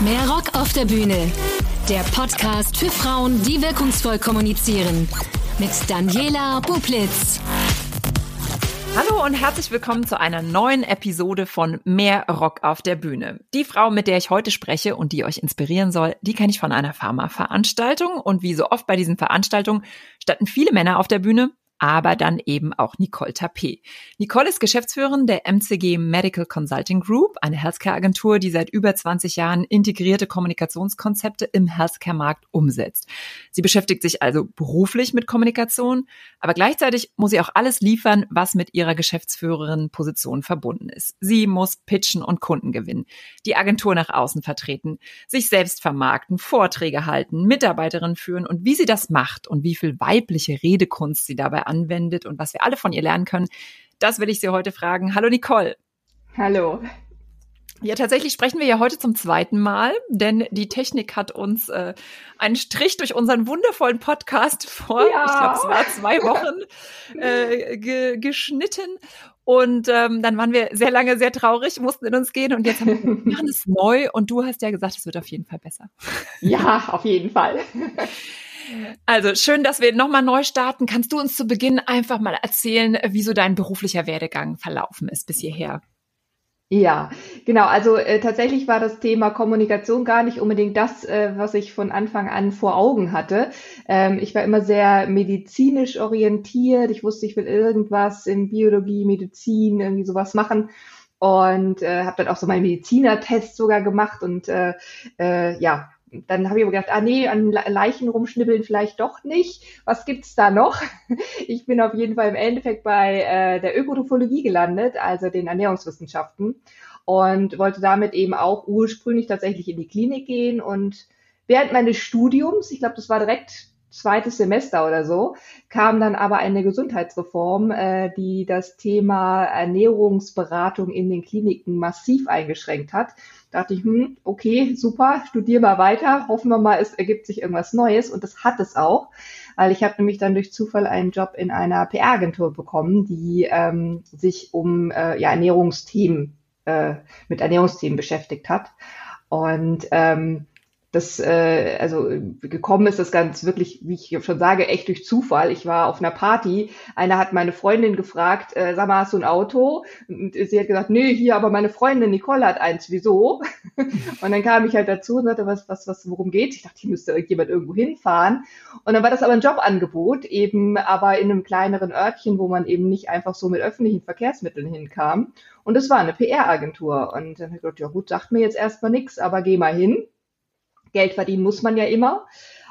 Mehr Rock auf der Bühne. Der Podcast für Frauen, die wirkungsvoll kommunizieren. Mit Daniela Bublitz. Hallo und herzlich willkommen zu einer neuen Episode von Mehr Rock auf der Bühne. Die Frau, mit der ich heute spreche und die euch inspirieren soll, die kenne ich von einer Pharma-Veranstaltung. Und wie so oft bei diesen Veranstaltungen standen viele Männer auf der Bühne, aber dann eben auch Nicole Tapé. Nicole ist Geschäftsführerin der MCG Medical Consulting Group, eine Healthcare-Agentur, die seit über 20 Jahren integrierte Kommunikationskonzepte im Healthcare-Markt umsetzt. Sie beschäftigt sich also beruflich mit Kommunikation, aber gleichzeitig muss sie auch alles liefern, was mit ihrer Geschäftsführerin-Position verbunden ist. Sie muss pitchen und Kunden gewinnen, die Agentur nach außen vertreten, sich selbst vermarkten, Vorträge halten, Mitarbeiterinnen führen und wie sie das macht und wie viel weibliche Redekunst sie dabei anwendet und was wir alle von ihr lernen können, das will ich Sie heute fragen. Hallo Nicole. Hallo. Ja, tatsächlich sprechen wir ja heute zum zweiten Mal, denn die Technik hat uns äh, einen Strich durch unseren wundervollen Podcast vor, ja. ich glaube, es war zwei Wochen äh, ge geschnitten. Und ähm, dann waren wir sehr lange sehr traurig, mussten in uns gehen und jetzt haben wir, wir machen es neu und du hast ja gesagt, es wird auf jeden Fall besser. Ja, auf jeden Fall. Also schön, dass wir nochmal neu starten. Kannst du uns zu Beginn einfach mal erzählen, wie so dein beruflicher Werdegang verlaufen ist bis hierher? Ja, genau. Also äh, tatsächlich war das Thema Kommunikation gar nicht unbedingt das, äh, was ich von Anfang an vor Augen hatte. Ähm, ich war immer sehr medizinisch orientiert. Ich wusste, ich will irgendwas in Biologie, Medizin, irgendwie sowas machen und äh, habe dann auch so meinen Medizinertest sogar gemacht und äh, äh, ja dann habe ich aber gedacht, ah nee, an Leichen rumschnibbeln vielleicht doch nicht. Was gibt's da noch? Ich bin auf jeden Fall im Endeffekt bei äh, der Ökotrophologie gelandet, also den Ernährungswissenschaften und wollte damit eben auch ursprünglich tatsächlich in die Klinik gehen und während meines Studiums, ich glaube, das war direkt zweites Semester oder so, kam dann aber eine Gesundheitsreform, äh, die das Thema Ernährungsberatung in den Kliniken massiv eingeschränkt hat. Da dachte ich, hm, okay, super, studier mal weiter, hoffen wir mal, es ergibt sich irgendwas Neues und das hat es auch, weil ich habe nämlich dann durch Zufall einen Job in einer PR-Agentur bekommen, die ähm, sich um äh, ja, Ernährungsthemen äh, mit Ernährungsthemen beschäftigt hat. Und ähm, das, äh, also gekommen ist das ganz wirklich, wie ich schon sage, echt durch Zufall. Ich war auf einer Party, einer hat meine Freundin gefragt, äh, sag mal, hast du ein Auto? Und sie hat gesagt, nee, hier, aber meine Freundin Nicole hat eins, wieso? und dann kam ich halt dazu und sagte, was, was, was, worum geht's? Ich dachte, hier müsste irgendjemand irgendwo hinfahren. Und dann war das aber ein Jobangebot, eben aber in einem kleineren Örtchen, wo man eben nicht einfach so mit öffentlichen Verkehrsmitteln hinkam. Und es war eine PR-Agentur. Und dann habe ich gedacht, ja gut, sagt mir jetzt erstmal nichts, aber geh mal hin. Geld verdienen muss man ja immer.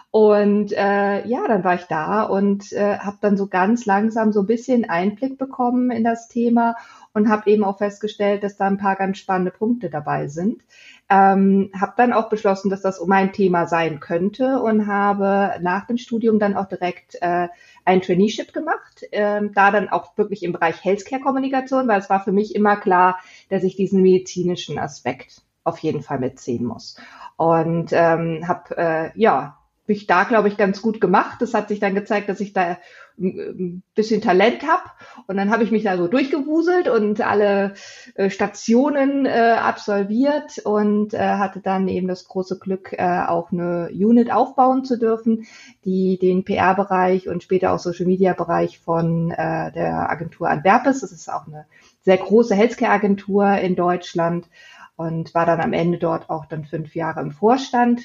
Und äh, ja, dann war ich da und äh, habe dann so ganz langsam so ein bisschen Einblick bekommen in das Thema und habe eben auch festgestellt, dass da ein paar ganz spannende Punkte dabei sind. Ähm, habe dann auch beschlossen, dass das mein Thema sein könnte und habe nach dem Studium dann auch direkt äh, ein Traineeship gemacht, ähm, da dann auch wirklich im Bereich Healthcare-Kommunikation, weil es war für mich immer klar, dass ich diesen medizinischen Aspekt auf jeden Fall mitziehen muss. Und ähm, habe äh, ja mich da, glaube ich, ganz gut gemacht. Das hat sich dann gezeigt, dass ich da ein bisschen Talent habe. Und dann habe ich mich da so durchgewuselt und alle äh, Stationen äh, absolviert und äh, hatte dann eben das große Glück, äh, auch eine Unit aufbauen zu dürfen, die den PR-Bereich und später auch Social-Media-Bereich von äh, der Agentur Antwerpes, das ist auch eine sehr große Healthcare-Agentur in Deutschland, und war dann am Ende dort auch dann fünf Jahre im Vorstand.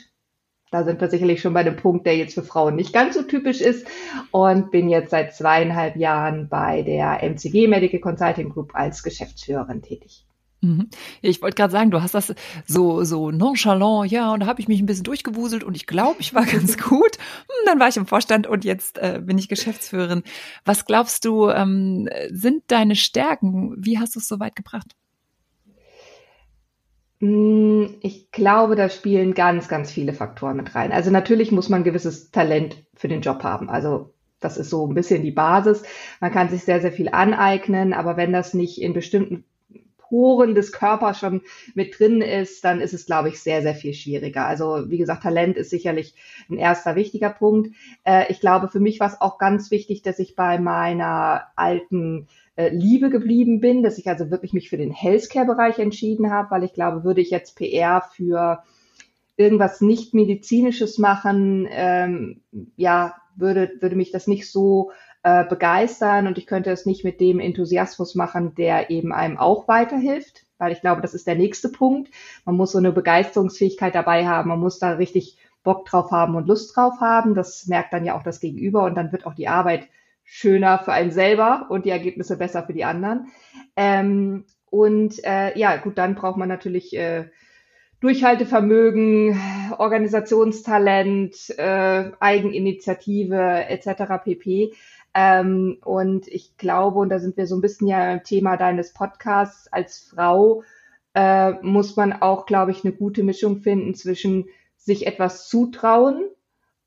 Da sind wir sicherlich schon bei dem Punkt, der jetzt für Frauen nicht ganz so typisch ist und bin jetzt seit zweieinhalb Jahren bei der MCG Medical Consulting Group als Geschäftsführerin tätig. Mhm. Ich wollte gerade sagen, du hast das so so nonchalant, ja, und da habe ich mich ein bisschen durchgewuselt und ich glaube, ich war ganz gut. Hm, dann war ich im Vorstand und jetzt äh, bin ich Geschäftsführerin. Was glaubst du, ähm, sind deine Stärken? Wie hast du es so weit gebracht? Hm, ich glaube, da spielen ganz, ganz viele Faktoren mit rein. Also natürlich muss man ein gewisses Talent für den Job haben. Also das ist so ein bisschen die Basis. Man kann sich sehr, sehr viel aneignen, aber wenn das nicht in bestimmten Poren des Körpers schon mit drin ist, dann ist es, glaube ich, sehr, sehr viel schwieriger. Also wie gesagt, Talent ist sicherlich ein erster wichtiger Punkt. Äh, ich glaube, für mich war es auch ganz wichtig, dass ich bei meiner alten äh, Liebe geblieben bin, dass ich also wirklich mich für den Healthcare-Bereich entschieden habe, weil ich glaube, würde ich jetzt PR für irgendwas nicht medizinisches machen, ähm, ja, würde, würde mich das nicht so äh, begeistern und ich könnte es nicht mit dem Enthusiasmus machen, der eben einem auch weiterhilft, weil ich glaube, das ist der nächste Punkt. Man muss so eine Begeisterungsfähigkeit dabei haben, man muss da richtig Bock drauf haben und Lust drauf haben. Das merkt dann ja auch das Gegenüber und dann wird auch die Arbeit schöner für einen selber und die Ergebnisse besser für die anderen. Ähm, und äh, ja, gut, dann braucht man natürlich äh, Durchhaltevermögen, Organisationstalent, äh, Eigeninitiative etc. pp. Ähm, und ich glaube, und da sind wir so ein bisschen ja im Thema deines Podcasts, als Frau äh, muss man auch, glaube ich, eine gute Mischung finden zwischen sich etwas zutrauen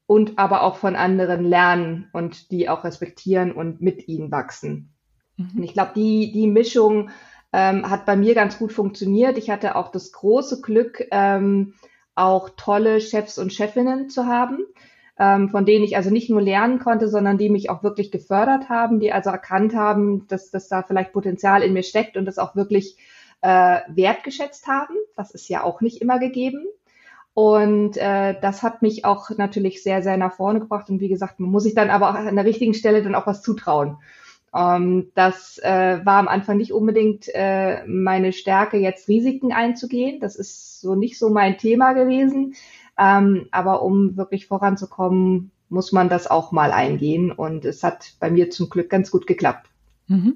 und aber auch von anderen lernen und die auch respektieren und mit ihnen wachsen. Mhm. Und ich glaube, die, die Mischung ähm, hat bei mir ganz gut funktioniert. Ich hatte auch das große Glück, ähm, auch tolle Chefs und Chefinnen zu haben, ähm, von denen ich also nicht nur lernen konnte, sondern die mich auch wirklich gefördert haben, die also erkannt haben, dass, dass da vielleicht Potenzial in mir steckt und das auch wirklich äh, wertgeschätzt haben. Das ist ja auch nicht immer gegeben. Und äh, das hat mich auch natürlich sehr, sehr nach vorne gebracht. Und wie gesagt, man muss sich dann aber auch an der richtigen Stelle dann auch was zutrauen. Ähm, das äh, war am Anfang nicht unbedingt äh, meine Stärke, jetzt Risiken einzugehen. Das ist so nicht so mein Thema gewesen. Ähm, aber um wirklich voranzukommen, muss man das auch mal eingehen. Und es hat bei mir zum Glück ganz gut geklappt. Mhm.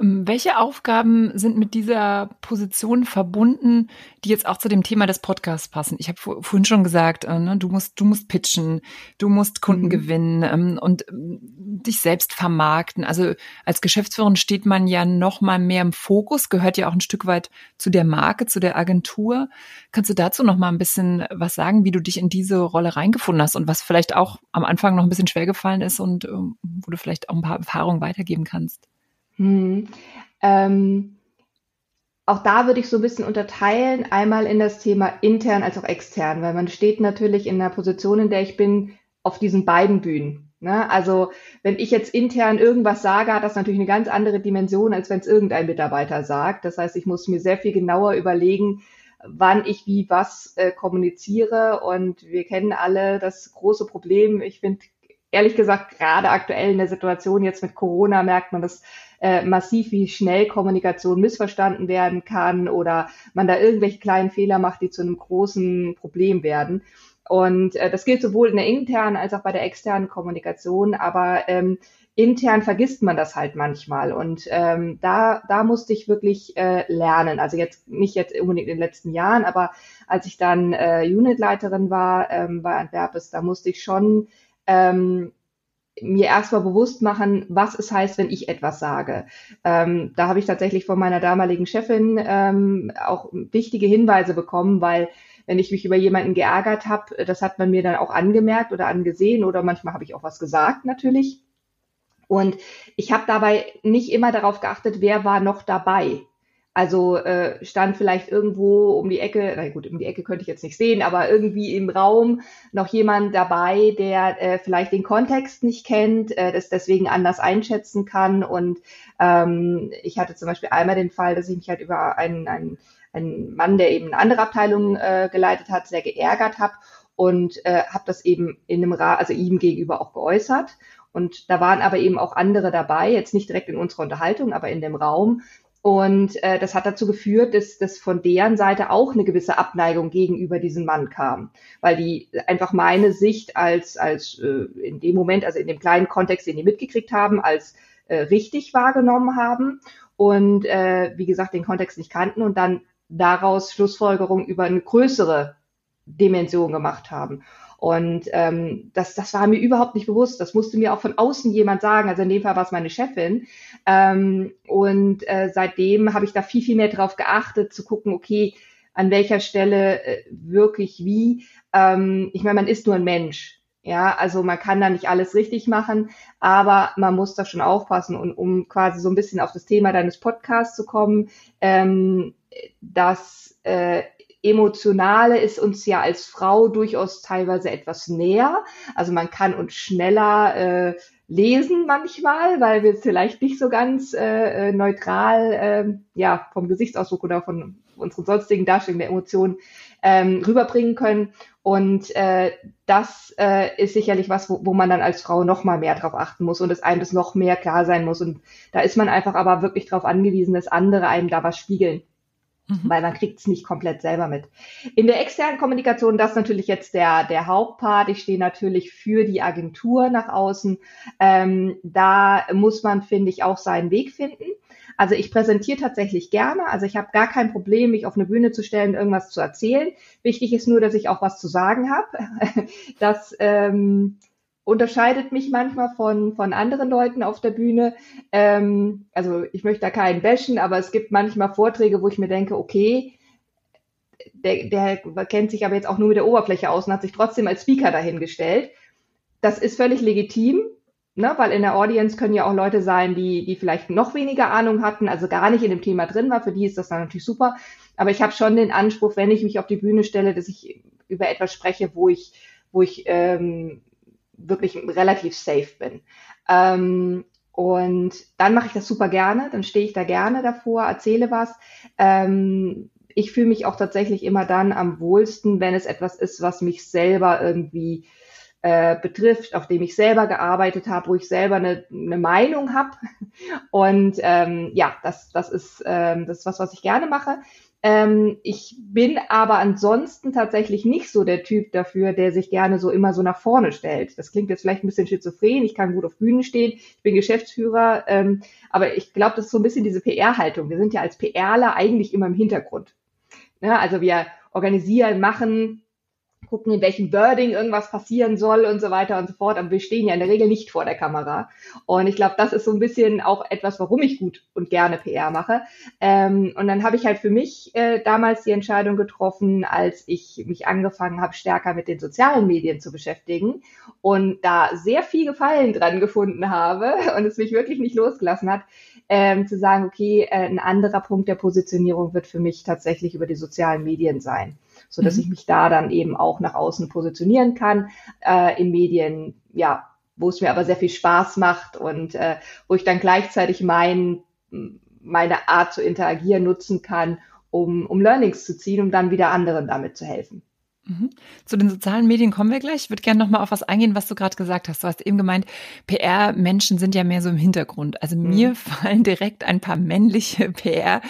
Ähm, welche Aufgaben sind mit dieser Position verbunden, die jetzt auch zu dem Thema des Podcasts passen? Ich habe vorhin schon gesagt, äh, ne, du musst, du musst pitchen, du musst Kunden mhm. gewinnen ähm, und ähm, dich selbst vermarkten. Also als Geschäftsführerin steht man ja noch mal mehr im Fokus, gehört ja auch ein Stück weit zu der Marke, zu der Agentur. Kannst du dazu noch mal ein bisschen was sagen, wie du dich in diese Rolle reingefunden hast und was vielleicht auch am Anfang noch ein bisschen schwer gefallen ist und wo du vielleicht auch ein paar Erfahrungen weitergeben kannst? Hm. Ähm, auch da würde ich so ein bisschen unterteilen, einmal in das Thema intern als auch extern, weil man steht natürlich in der Position, in der ich bin, auf diesen beiden Bühnen. Ne? Also wenn ich jetzt intern irgendwas sage, hat das natürlich eine ganz andere Dimension, als wenn es irgendein Mitarbeiter sagt. Das heißt, ich muss mir sehr viel genauer überlegen, wann ich wie was äh, kommuniziere. Und wir kennen alle das große Problem. Ich finde, ehrlich gesagt, gerade aktuell in der Situation jetzt mit Corona merkt man das äh, massiv, wie schnell Kommunikation missverstanden werden kann oder man da irgendwelche kleinen Fehler macht, die zu einem großen Problem werden. Und äh, das gilt sowohl in der internen als auch bei der externen Kommunikation, aber ähm, intern vergisst man das halt manchmal. Und ähm, da, da musste ich wirklich äh, lernen. Also jetzt nicht jetzt unbedingt in den letzten Jahren, aber als ich dann äh, Unitleiterin war ähm, bei Antwerpes, da musste ich schon ähm, mir erstmal bewusst machen, was es heißt, wenn ich etwas sage. Ähm, da habe ich tatsächlich von meiner damaligen Chefin ähm, auch wichtige Hinweise bekommen, weil wenn ich mich über jemanden geärgert habe, das hat man mir dann auch angemerkt oder angesehen oder manchmal habe ich auch was gesagt natürlich. Und ich habe dabei nicht immer darauf geachtet, wer war noch dabei. Also äh, stand vielleicht irgendwo um die Ecke, na gut, um die Ecke könnte ich jetzt nicht sehen, aber irgendwie im Raum noch jemand dabei, der äh, vielleicht den Kontext nicht kennt, äh, das deswegen anders einschätzen kann. Und ähm, ich hatte zum Beispiel einmal den Fall, dass ich mich halt über einen, einen, einen Mann, der eben eine andere Abteilung äh, geleitet hat, sehr geärgert habe und äh, habe das eben in einem Ra also ihm gegenüber auch geäußert. Und da waren aber eben auch andere dabei, jetzt nicht direkt in unserer Unterhaltung, aber in dem Raum, und äh, das hat dazu geführt, dass, dass von deren Seite auch eine gewisse Abneigung gegenüber diesem Mann kam, weil die einfach meine Sicht als, als äh, in dem Moment, also in dem kleinen Kontext, den die mitgekriegt haben, als äh, richtig wahrgenommen haben und äh, wie gesagt den Kontext nicht kannten und dann daraus Schlussfolgerungen über eine größere Dimension gemacht haben. Und ähm, das, das war mir überhaupt nicht bewusst. Das musste mir auch von außen jemand sagen. Also in dem Fall war es meine Chefin. Ähm, und äh, seitdem habe ich da viel, viel mehr drauf geachtet, zu gucken, okay, an welcher Stelle äh, wirklich wie. Ähm, ich meine, man ist nur ein Mensch. Ja, also man kann da nicht alles richtig machen, aber man muss da schon aufpassen. Und um quasi so ein bisschen auf das Thema deines Podcasts zu kommen, ähm, dass äh, Emotionale ist uns ja als Frau durchaus teilweise etwas näher. Also man kann uns schneller äh, lesen manchmal, weil wir vielleicht nicht so ganz äh, äh, neutral äh, ja vom Gesichtsausdruck oder von unseren sonstigen Darstellungen der Emotionen ähm, rüberbringen können. Und äh, das äh, ist sicherlich was, wo, wo man dann als Frau noch mal mehr drauf achten muss und es einem das noch mehr klar sein muss. Und da ist man einfach aber wirklich darauf angewiesen, dass andere einem da was spiegeln. Mhm. Weil man kriegt es nicht komplett selber mit. In der externen Kommunikation, das ist natürlich jetzt der, der Hauptpart. Ich stehe natürlich für die Agentur nach außen. Ähm, da muss man, finde ich, auch seinen Weg finden. Also ich präsentiere tatsächlich gerne. Also ich habe gar kein Problem, mich auf eine Bühne zu stellen, irgendwas zu erzählen. Wichtig ist nur, dass ich auch was zu sagen habe. Das ähm, unterscheidet mich manchmal von, von anderen Leuten auf der Bühne. Ähm, also ich möchte da keinen bashen, aber es gibt manchmal Vorträge, wo ich mir denke, okay, der, der kennt sich aber jetzt auch nur mit der Oberfläche aus und hat sich trotzdem als Speaker dahingestellt. Das ist völlig legitim, ne, weil in der Audience können ja auch Leute sein, die, die vielleicht noch weniger Ahnung hatten, also gar nicht in dem Thema drin war. Für die ist das dann natürlich super. Aber ich habe schon den Anspruch, wenn ich mich auf die Bühne stelle, dass ich über etwas spreche, wo ich, wo ich ähm, wirklich relativ safe bin. Ähm, und dann mache ich das super gerne, dann stehe ich da gerne davor, erzähle was. Ähm, ich fühle mich auch tatsächlich immer dann am wohlsten, wenn es etwas ist, was mich selber irgendwie äh, betrifft, auf dem ich selber gearbeitet habe, wo ich selber eine, eine Meinung habe. Und ähm, ja, das, das, ist, ähm, das ist was, was ich gerne mache. Ähm, ich bin aber ansonsten tatsächlich nicht so der Typ dafür, der sich gerne so immer so nach vorne stellt. Das klingt jetzt vielleicht ein bisschen schizophren. Ich kann gut auf Bühnen stehen. Ich bin Geschäftsführer. Ähm, aber ich glaube, das ist so ein bisschen diese PR-Haltung. Wir sind ja als PRler eigentlich immer im Hintergrund. Ja, also wir organisieren, machen, gucken, in welchem Birding irgendwas passieren soll und so weiter und so fort. Aber wir stehen ja in der Regel nicht vor der Kamera. Und ich glaube, das ist so ein bisschen auch etwas, warum ich gut und gerne PR mache. Ähm, und dann habe ich halt für mich äh, damals die Entscheidung getroffen, als ich mich angefangen habe, stärker mit den sozialen Medien zu beschäftigen und da sehr viel Gefallen dran gefunden habe und es mich wirklich nicht losgelassen hat, ähm, zu sagen, okay, äh, ein anderer Punkt der Positionierung wird für mich tatsächlich über die sozialen Medien sein so dass mhm. ich mich da dann eben auch nach außen positionieren kann äh, in Medien, ja, wo es mir aber sehr viel Spaß macht und äh, wo ich dann gleichzeitig mein, meine Art zu interagieren nutzen kann, um, um Learnings zu ziehen, um dann wieder anderen damit zu helfen. Mhm. Zu den sozialen Medien kommen wir gleich. Ich würde gerne noch mal auf was eingehen, was du gerade gesagt hast. Du hast eben gemeint, PR-Menschen sind ja mehr so im Hintergrund. Also mhm. mir fallen direkt ein paar männliche PR-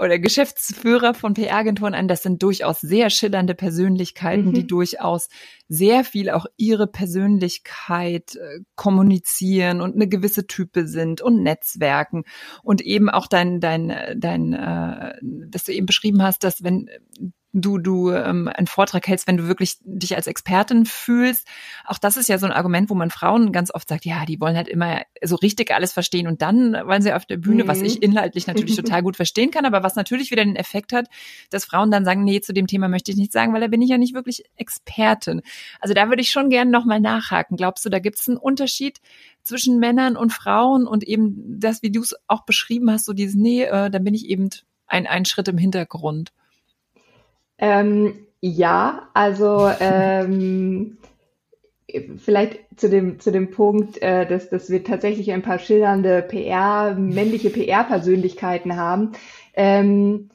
oder Geschäftsführer von PR-Agenturen ein. Das sind durchaus sehr schillernde Persönlichkeiten, mhm. die durchaus sehr viel auch ihre Persönlichkeit äh, kommunizieren und eine gewisse Type sind und Netzwerken und eben auch dein dein dein äh, dass du eben beschrieben hast, dass wenn du, du ähm, einen Vortrag hältst, wenn du wirklich dich als Expertin fühlst. Auch das ist ja so ein Argument, wo man Frauen ganz oft sagt, ja, die wollen halt immer so richtig alles verstehen und dann wollen sie auf der Bühne, mhm. was ich inhaltlich natürlich total gut verstehen kann, aber was natürlich wieder den Effekt hat, dass Frauen dann sagen, nee, zu dem Thema möchte ich nichts sagen, weil da bin ich ja nicht wirklich Expertin. Also da würde ich schon gerne nochmal nachhaken. Glaubst du, da gibt es einen Unterschied zwischen Männern und Frauen und eben das, wie du es auch beschrieben hast, so dieses, nee, äh, da bin ich eben ein, ein Schritt im Hintergrund. Ähm, ja, also ähm, vielleicht zu dem, zu dem Punkt, äh, dass, dass wir tatsächlich ein paar schillernde PR, männliche PR-Persönlichkeiten haben. Ähm,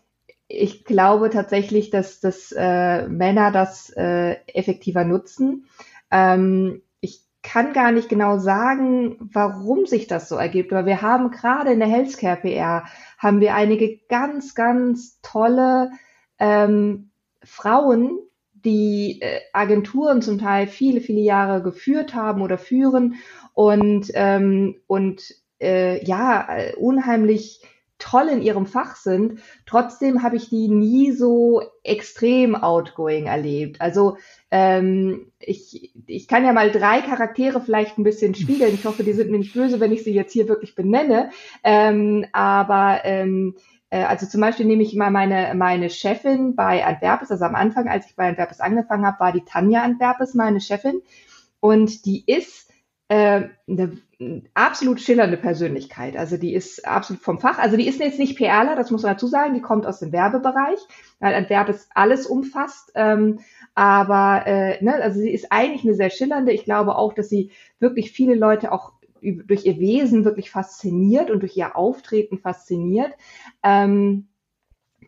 ich glaube tatsächlich, dass, dass äh, Männer das äh, effektiver nutzen. Ähm, ich kann gar nicht genau sagen, warum sich das so ergibt, aber wir haben gerade in der Healthcare PR haben wir einige ganz, ganz tolle ähm, Frauen, die äh, Agenturen zum Teil viele, viele Jahre geführt haben oder führen und, ähm, und äh, ja, unheimlich toll in ihrem Fach sind. Trotzdem habe ich die nie so extrem outgoing erlebt. Also ähm, ich, ich kann ja mal drei Charaktere vielleicht ein bisschen spiegeln. Ich hoffe, die sind mir nicht böse, wenn ich sie jetzt hier wirklich benenne. Ähm, aber ähm, äh, also zum Beispiel nehme ich immer meine, meine Chefin bei Antwerpes, also am Anfang, als ich bei Antwerpes angefangen habe, war die Tanja Antwerpes meine Chefin. Und die ist äh, eine absolut schillernde Persönlichkeit. Also die ist absolut vom Fach. Also die ist jetzt nicht PRler, das muss man dazu sagen, die kommt aus dem Werbebereich, weil Antwerpes alles umfasst. Ähm, aber äh, ne, also sie ist eigentlich eine sehr schillernde. Ich glaube auch, dass sie wirklich viele Leute auch durch ihr Wesen wirklich fasziniert und durch ihr Auftreten fasziniert. Ähm,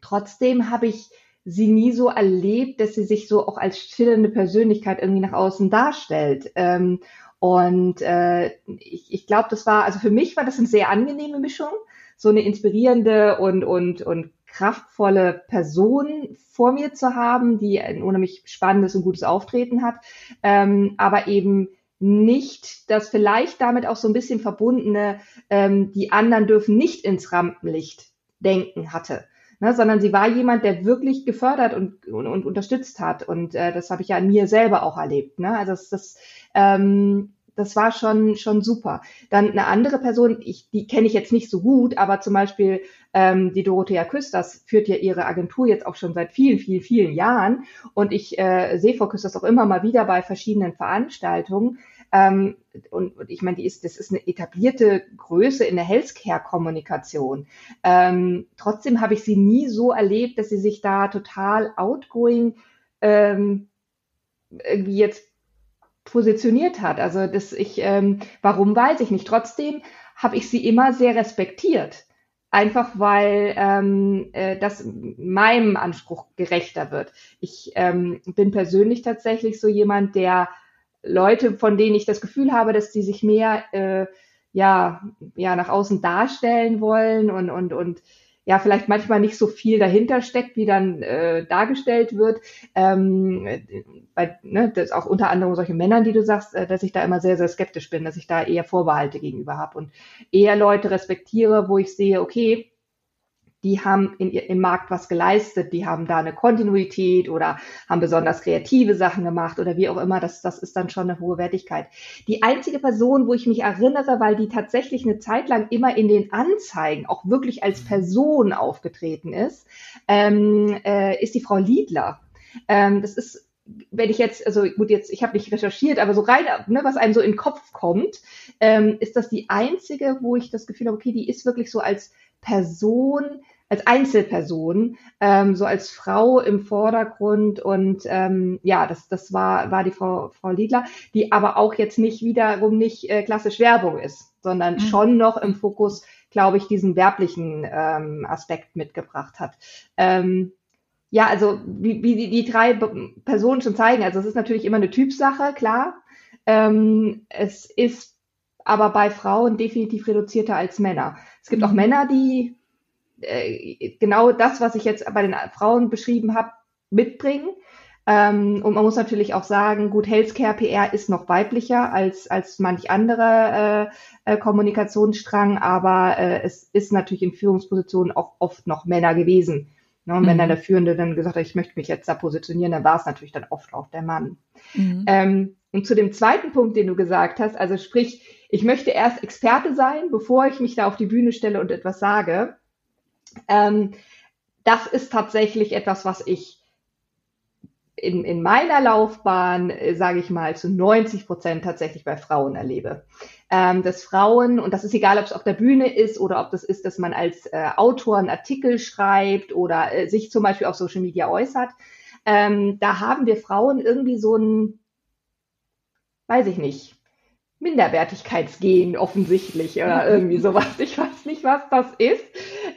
trotzdem habe ich sie nie so erlebt, dass sie sich so auch als schillernde Persönlichkeit irgendwie nach außen darstellt. Ähm, und äh, ich, ich glaube, das war, also für mich war das eine sehr angenehme Mischung, so eine inspirierende und, und, und kraftvolle Person vor mir zu haben, die ein unheimlich spannendes und gutes Auftreten hat, ähm, aber eben nicht das vielleicht damit auch so ein bisschen verbundene, ähm, die anderen dürfen nicht ins Rampenlicht denken hatte. Ne, sondern sie war jemand, der wirklich gefördert und, und, und unterstützt hat. Und äh, das habe ich ja an mir selber auch erlebt. Ne? Also das, das ähm, das war schon, schon super. Dann eine andere Person, ich, die kenne ich jetzt nicht so gut, aber zum Beispiel ähm, die Dorothea Küsters führt ja ihre Agentur jetzt auch schon seit vielen, vielen, vielen Jahren. Und ich äh, sehe Frau Küsters auch immer mal wieder bei verschiedenen Veranstaltungen. Ähm, und, und ich meine, die ist, das ist eine etablierte Größe in der Healthcare-Kommunikation. Ähm, trotzdem habe ich sie nie so erlebt, dass sie sich da total outgoing ähm, irgendwie jetzt positioniert hat. Also das ich, ähm, warum weiß ich nicht. Trotzdem habe ich sie immer sehr respektiert. Einfach weil ähm, äh, das meinem Anspruch gerechter wird. Ich ähm, bin persönlich tatsächlich so jemand, der Leute, von denen ich das Gefühl habe, dass sie sich mehr äh, ja, ja nach außen darstellen wollen und, und, und ja vielleicht manchmal nicht so viel dahinter steckt, wie dann äh, dargestellt wird. Ähm, bei, ne, das auch unter anderem solche Männern, die du sagst, äh, dass ich da immer sehr, sehr skeptisch bin, dass ich da eher Vorbehalte gegenüber habe und eher Leute respektiere, wo ich sehe, okay, die haben in, im Markt was geleistet, die haben da eine Kontinuität oder haben besonders kreative Sachen gemacht oder wie auch immer, das, das ist dann schon eine hohe Wertigkeit. Die einzige Person, wo ich mich erinnere, weil die tatsächlich eine Zeit lang immer in den Anzeigen auch wirklich als Person aufgetreten ist, ähm, äh, ist die Frau Liedler. Ähm, das ist wenn ich jetzt, also gut, jetzt, ich habe nicht recherchiert, aber so rein, ne, was einem so in den Kopf kommt, ähm, ist das die einzige, wo ich das Gefühl habe, okay, die ist wirklich so als Person, als Einzelperson, ähm, so als Frau im Vordergrund und ähm, ja, das, das war, war die Frau, Frau Liedler, die aber auch jetzt nicht wiederum nicht äh, klassisch Werbung ist, sondern mhm. schon noch im Fokus, glaube ich, diesen werblichen ähm, Aspekt mitgebracht hat. Ähm, ja, also wie, wie die, die drei Personen schon zeigen, also es ist natürlich immer eine Typsache, klar. Ähm, es ist aber bei Frauen definitiv reduzierter als Männer. Es gibt auch mhm. Männer, die äh, genau das, was ich jetzt bei den Frauen beschrieben habe, mitbringen. Ähm, und man muss natürlich auch sagen, gut, Healthcare PR ist noch weiblicher als, als manch andere äh, äh, Kommunikationsstrang, aber äh, es ist natürlich in Führungspositionen auch oft noch Männer gewesen. Ne? Und mhm. wenn dann der Führende dann gesagt hat, ich möchte mich jetzt da positionieren, dann war es natürlich dann oft auch der Mann. Mhm. Ähm, und zu dem zweiten Punkt, den du gesagt hast, also sprich, ich möchte erst Experte sein, bevor ich mich da auf die Bühne stelle und etwas sage. Ähm, das ist tatsächlich etwas, was ich in, in meiner Laufbahn, äh, sage ich mal, zu 90 Prozent tatsächlich bei Frauen erlebe. Ähm, dass Frauen, und das ist egal, ob es auf der Bühne ist oder ob das ist, dass man als äh, Autor einen Artikel schreibt oder äh, sich zum Beispiel auf Social Media äußert, ähm, da haben wir Frauen irgendwie so ein, weiß ich nicht, Minderwertigkeitsgehen offensichtlich oder irgendwie sowas. Ich weiß nicht, was das ist.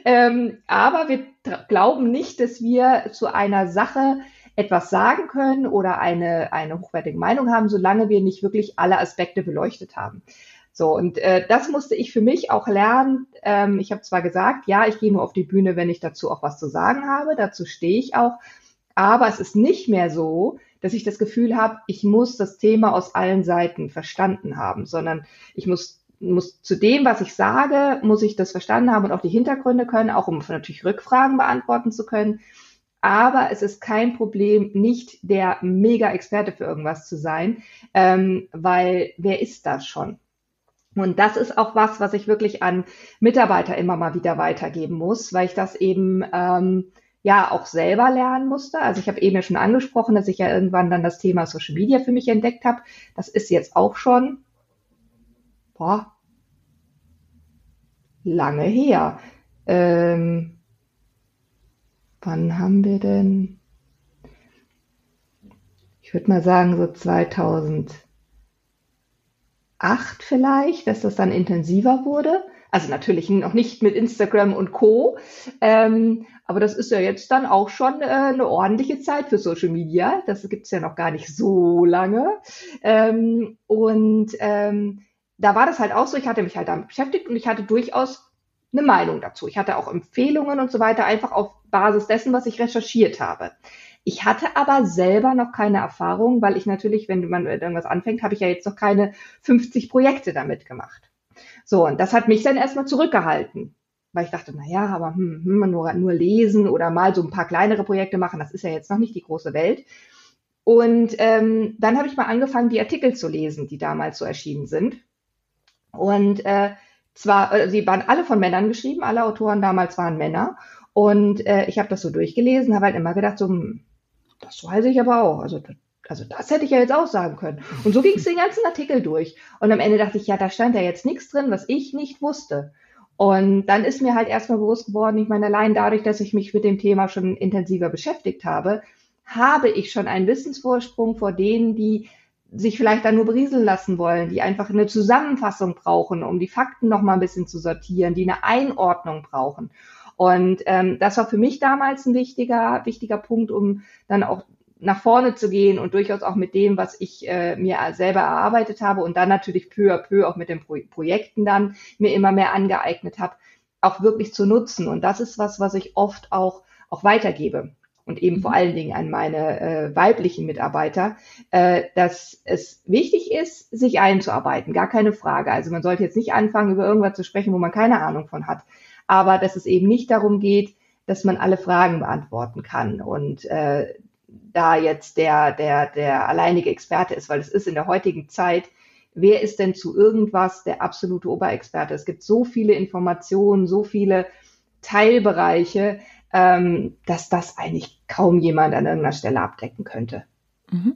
Ähm, aber wir glauben nicht, dass wir zu einer Sache etwas sagen können oder eine, eine hochwertige Meinung haben, solange wir nicht wirklich alle Aspekte beleuchtet haben. So, und äh, das musste ich für mich auch lernen. Ähm, ich habe zwar gesagt, ja, ich gehe nur auf die Bühne, wenn ich dazu auch was zu sagen habe, dazu stehe ich auch, aber es ist nicht mehr so, dass ich das Gefühl habe, ich muss das Thema aus allen Seiten verstanden haben, sondern ich muss muss zu dem, was ich sage, muss ich das verstanden haben und auch die Hintergründe können, auch um natürlich Rückfragen beantworten zu können. Aber es ist kein Problem, nicht der Mega-Experte für irgendwas zu sein, ähm, weil wer ist das schon? Und das ist auch was, was ich wirklich an Mitarbeiter immer mal wieder weitergeben muss, weil ich das eben ähm, ja auch selber lernen musste. Also ich habe eben ja schon angesprochen, dass ich ja irgendwann dann das Thema Social Media für mich entdeckt habe. Das ist jetzt auch schon boah, lange her. Ähm, wann haben wir denn? Ich würde mal sagen, so 2008 acht vielleicht, dass das dann intensiver wurde. Also natürlich noch nicht mit Instagram und Co. Ähm, aber das ist ja jetzt dann auch schon äh, eine ordentliche Zeit für Social Media. Das gibt's ja noch gar nicht so lange. Ähm, und ähm, da war das halt auch so, ich hatte mich halt damit beschäftigt und ich hatte durchaus eine Meinung dazu. Ich hatte auch Empfehlungen und so weiter, einfach auf Basis dessen, was ich recherchiert habe. Ich hatte aber selber noch keine Erfahrung, weil ich natürlich, wenn man irgendwas anfängt, habe ich ja jetzt noch keine 50 Projekte damit gemacht. So, und das hat mich dann erstmal zurückgehalten weil ich dachte, na ja, aber hm, hm, nur, nur lesen oder mal so ein paar kleinere Projekte machen, das ist ja jetzt noch nicht die große Welt. Und ähm, dann habe ich mal angefangen, die Artikel zu lesen, die damals so erschienen sind. Und äh, zwar, äh, sie waren alle von Männern geschrieben, alle Autoren damals waren Männer. Und äh, ich habe das so durchgelesen, habe halt immer gedacht, so, hm, das weiß ich aber auch. Also, also das hätte ich ja jetzt auch sagen können. Und so ging es den ganzen Artikel durch. Und am Ende dachte ich, ja, da stand ja jetzt nichts drin, was ich nicht wusste. Und dann ist mir halt erstmal bewusst geworden, ich meine, allein dadurch, dass ich mich mit dem Thema schon intensiver beschäftigt habe, habe ich schon einen Wissensvorsprung vor denen, die sich vielleicht da nur berieseln lassen wollen, die einfach eine Zusammenfassung brauchen, um die Fakten noch mal ein bisschen zu sortieren, die eine Einordnung brauchen. Und ähm, das war für mich damals ein wichtiger, wichtiger Punkt, um dann auch nach vorne zu gehen und durchaus auch mit dem, was ich äh, mir selber erarbeitet habe und dann natürlich peu à peu auch mit den Pro Projekten dann mir immer mehr angeeignet habe, auch wirklich zu nutzen. Und das ist was, was ich oft auch, auch weitergebe und eben mhm. vor allen Dingen an meine äh, weiblichen Mitarbeiter, äh, dass es wichtig ist, sich einzuarbeiten, gar keine Frage. Also man sollte jetzt nicht anfangen, über irgendwas zu sprechen, wo man keine Ahnung von hat, aber dass es eben nicht darum geht, dass man alle Fragen beantworten kann und äh, da jetzt der, der, der alleinige Experte ist, weil es ist in der heutigen Zeit, wer ist denn zu irgendwas der absolute Oberexperte? Es gibt so viele Informationen, so viele Teilbereiche, ähm, dass das eigentlich kaum jemand an irgendeiner Stelle abdecken könnte. Mhm.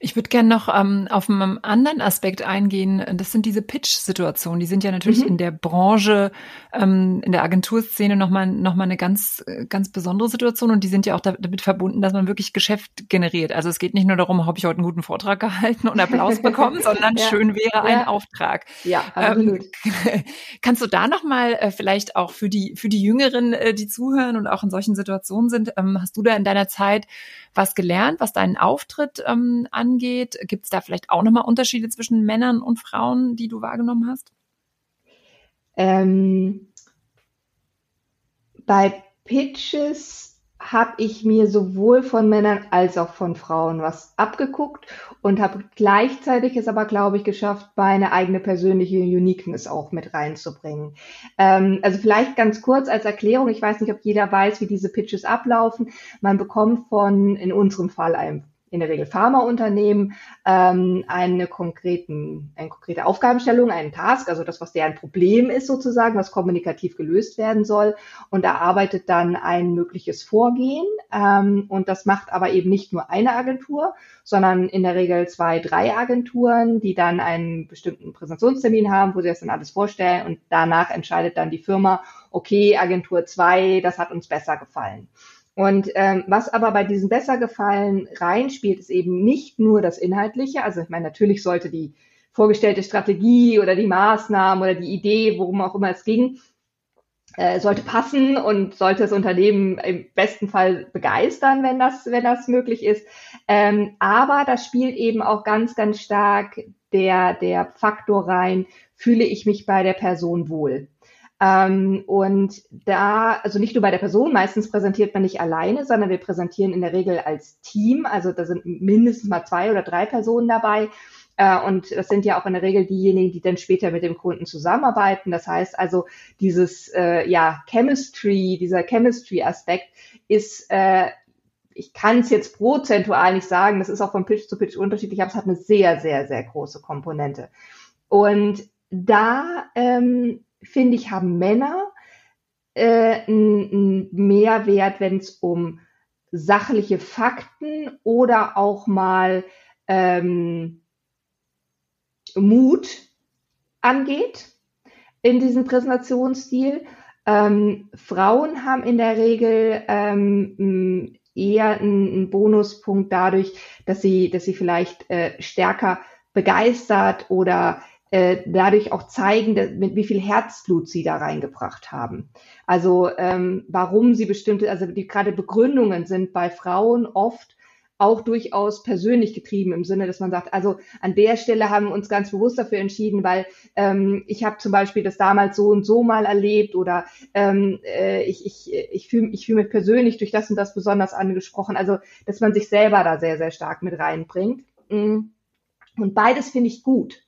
Ich würde gerne noch ähm, auf einen anderen Aspekt eingehen. Das sind diese Pitch-Situationen. Die sind ja natürlich mhm. in der Branche, ähm, in der Agenturszene nochmal noch mal eine ganz, ganz besondere Situation und die sind ja auch damit verbunden, dass man wirklich Geschäft generiert. Also es geht nicht nur darum, habe ich heute einen guten Vortrag gehalten und Applaus bekommen, sondern ja. schön wäre ein ja. Auftrag. Ja, absolut. Ähm, kannst du da nochmal äh, vielleicht auch für die, für die Jüngeren, äh, die zuhören und auch in solchen Situationen sind, ähm, hast du da in deiner Zeit was gelernt, was deinen Auftritt ähm, angeht? Gibt es da vielleicht auch nochmal Unterschiede zwischen Männern und Frauen, die du wahrgenommen hast? Ähm, bei Pitches habe ich mir sowohl von Männern als auch von Frauen was abgeguckt und habe gleichzeitig es aber, glaube ich, geschafft, meine eigene persönliche Uniqueness auch mit reinzubringen. Ähm, also vielleicht ganz kurz als Erklärung, ich weiß nicht, ob jeder weiß, wie diese Pitches ablaufen. Man bekommt von, in unserem Fall, einem in der Regel Pharmaunternehmen ähm, eine, konkreten, eine konkrete Aufgabenstellung, einen Task, also das, was deren Problem ist sozusagen, was kommunikativ gelöst werden soll. Und da arbeitet dann ein mögliches Vorgehen. Ähm, und das macht aber eben nicht nur eine Agentur, sondern in der Regel zwei, drei Agenturen, die dann einen bestimmten Präsentationstermin haben, wo sie das dann alles vorstellen. Und danach entscheidet dann die Firma, okay, Agentur zwei, das hat uns besser gefallen. Und ähm, was aber bei diesem Bessergefallen reinspielt, ist eben nicht nur das Inhaltliche. Also ich meine, natürlich sollte die vorgestellte Strategie oder die Maßnahmen oder die Idee, worum auch immer es ging, äh, sollte passen und sollte das Unternehmen im besten Fall begeistern, wenn das, wenn das möglich ist. Ähm, aber da spielt eben auch ganz, ganz stark der, der Faktor rein, fühle ich mich bei der Person wohl. Ähm, und da, also nicht nur bei der Person, meistens präsentiert man nicht alleine, sondern wir präsentieren in der Regel als Team. Also da sind mindestens mal zwei oder drei Personen dabei. Äh, und das sind ja auch in der Regel diejenigen, die dann später mit dem Kunden zusammenarbeiten. Das heißt also, dieses äh, ja, Chemistry, dieser Chemistry-Aspekt ist äh, ich kann es jetzt prozentual nicht sagen, das ist auch von Pitch zu Pitch unterschiedlich, aber es hat eine sehr, sehr, sehr große Komponente. Und da ähm, finde ich, haben Männer äh, einen Mehrwert, wenn es um sachliche Fakten oder auch mal ähm, Mut angeht in diesem Präsentationsstil. Ähm, Frauen haben in der Regel ähm, eher einen, Bonuspunkt dadurch, dass sie, dass sie vielleicht äh, stärker begeistert oder äh, dadurch auch zeigen, mit wie viel Herzblut sie da reingebracht haben. Also ähm, warum sie bestimmte, also die gerade Begründungen sind bei Frauen oft auch durchaus persönlich getrieben im Sinne, dass man sagt, also an der Stelle haben wir uns ganz bewusst dafür entschieden, weil ähm, ich habe zum Beispiel das damals so und so mal erlebt oder ähm, äh, ich, ich, ich fühle ich fühl mich persönlich durch das und das besonders angesprochen. Also dass man sich selber da sehr, sehr stark mit reinbringt. Mm. Und beides finde ich gut.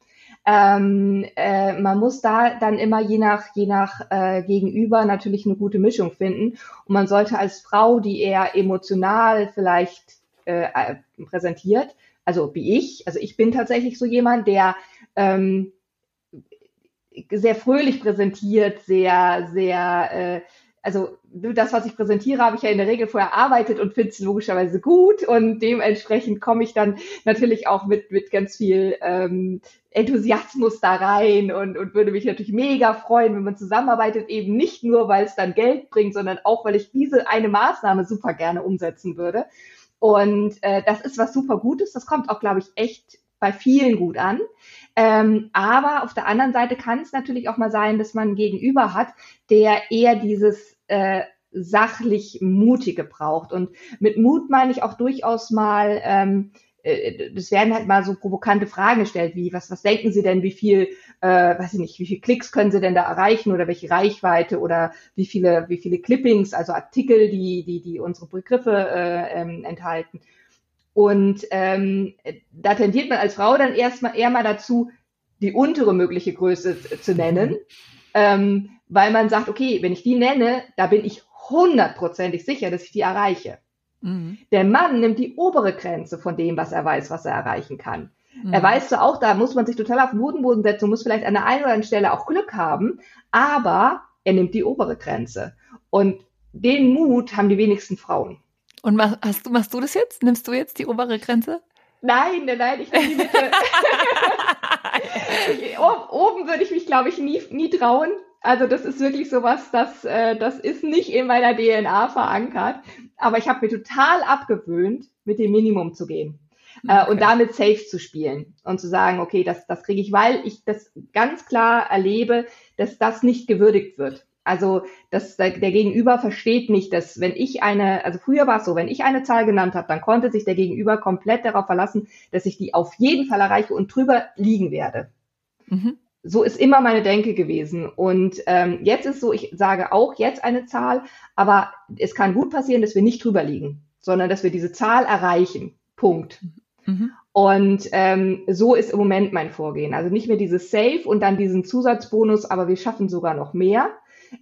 Ähm, äh, man muss da dann immer je nach, je nach äh, Gegenüber natürlich eine gute Mischung finden. Und man sollte als Frau, die eher emotional vielleicht äh, äh, präsentiert, also wie ich, also ich bin tatsächlich so jemand, der ähm, sehr fröhlich präsentiert, sehr, sehr, äh, also das, was ich präsentiere, habe ich ja in der Regel vorher erarbeitet und finde es logischerweise gut und dementsprechend komme ich dann natürlich auch mit, mit ganz viel ähm, Enthusiasmus da rein und, und würde mich natürlich mega freuen, wenn man zusammenarbeitet, eben nicht nur, weil es dann Geld bringt, sondern auch, weil ich diese eine Maßnahme super gerne umsetzen würde. Und äh, das ist was super Gutes. Das kommt auch, glaube ich, echt bei vielen gut an. Ähm, aber auf der anderen Seite kann es natürlich auch mal sein, dass man einen Gegenüber hat, der eher dieses äh, sachlich Mutige braucht. Und mit Mut meine ich auch durchaus mal ähm, äh, das werden halt mal so provokante Fragen gestellt, wie, was, was denken Sie denn, wie viel, äh, weiß ich nicht, wie viel Klicks können Sie denn da erreichen oder welche Reichweite oder wie viele, wie viele Clippings, also Artikel, die, die, die unsere Begriffe äh, ähm, enthalten. Und ähm, da tendiert man als Frau dann erstmal eher mal dazu, die untere mögliche Größe zu nennen, ähm, weil man sagt, okay, wenn ich die nenne, da bin ich hundertprozentig sicher, dass ich die erreiche. Mhm. Der Mann nimmt die obere Grenze von dem, was er weiß, was er erreichen kann. Mhm. Er weiß zwar auch, da muss man sich total auf den Boden setzen und muss vielleicht an der einen oder anderen Stelle auch Glück haben, aber er nimmt die obere Grenze. Und den Mut haben die wenigsten Frauen. Und mach, hast du, machst du das jetzt? Nimmst du jetzt die obere Grenze? Nein, nein, ich nehme die Mitte. Oben würde ich mich, glaube ich, nie, nie trauen. Also das ist wirklich sowas, das, äh, das ist nicht in meiner DNA verankert. Aber ich habe mir total abgewöhnt, mit dem Minimum zu gehen. Äh, okay. und damit safe zu spielen und zu sagen, okay, das, das kriege ich, weil ich das ganz klar erlebe, dass das nicht gewürdigt wird. Also der, der Gegenüber versteht nicht, dass wenn ich eine, also früher war es so, wenn ich eine Zahl genannt habe, dann konnte sich der Gegenüber komplett darauf verlassen, dass ich die auf jeden Fall erreiche und drüber liegen werde. Mhm so ist immer meine Denke gewesen. Und ähm, jetzt ist so, ich sage auch jetzt eine Zahl, aber es kann gut passieren, dass wir nicht drüber liegen, sondern dass wir diese Zahl erreichen. Punkt. Mhm. Und ähm, so ist im Moment mein Vorgehen. Also nicht mehr dieses Safe und dann diesen Zusatzbonus, aber wir schaffen sogar noch mehr,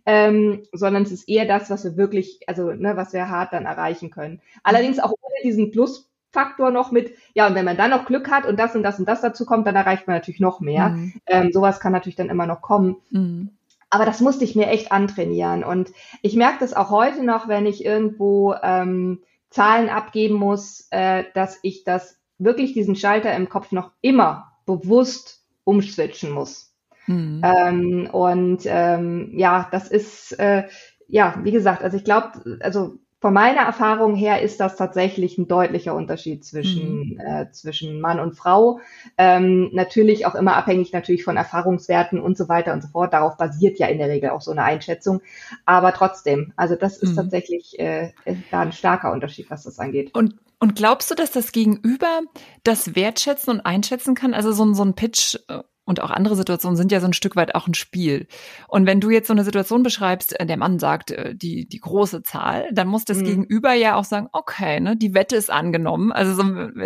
ähm, sondern es ist eher das, was wir wirklich, also ne, was wir hart dann erreichen können. Allerdings auch ohne diesen Plus Faktor noch mit, ja, und wenn man dann noch Glück hat und das und das und das dazu kommt, dann erreicht man natürlich noch mehr. Mhm. Ähm, sowas kann natürlich dann immer noch kommen. Mhm. Aber das musste ich mir echt antrainieren. Und ich merke das auch heute noch, wenn ich irgendwo ähm, Zahlen abgeben muss, äh, dass ich das wirklich diesen Schalter im Kopf noch immer bewusst umswitchen muss. Mhm. Ähm, und ähm, ja, das ist, äh, ja, wie gesagt, also ich glaube, also von meiner Erfahrung her ist das tatsächlich ein deutlicher Unterschied zwischen, mhm. äh, zwischen Mann und Frau. Ähm, natürlich auch immer abhängig natürlich von Erfahrungswerten und so weiter und so fort. Darauf basiert ja in der Regel auch so eine Einschätzung. Aber trotzdem, also das ist mhm. tatsächlich äh, da ein starker Unterschied, was das angeht. Und und glaubst du, dass das Gegenüber das wertschätzen und einschätzen kann? Also so, so ein Pitch äh, und auch andere Situationen sind ja so ein Stück weit auch ein Spiel. Und wenn du jetzt so eine Situation beschreibst, äh, der Mann sagt äh, die, die große Zahl, dann muss das mhm. Gegenüber ja auch sagen, okay, ne, die Wette ist angenommen. Also so,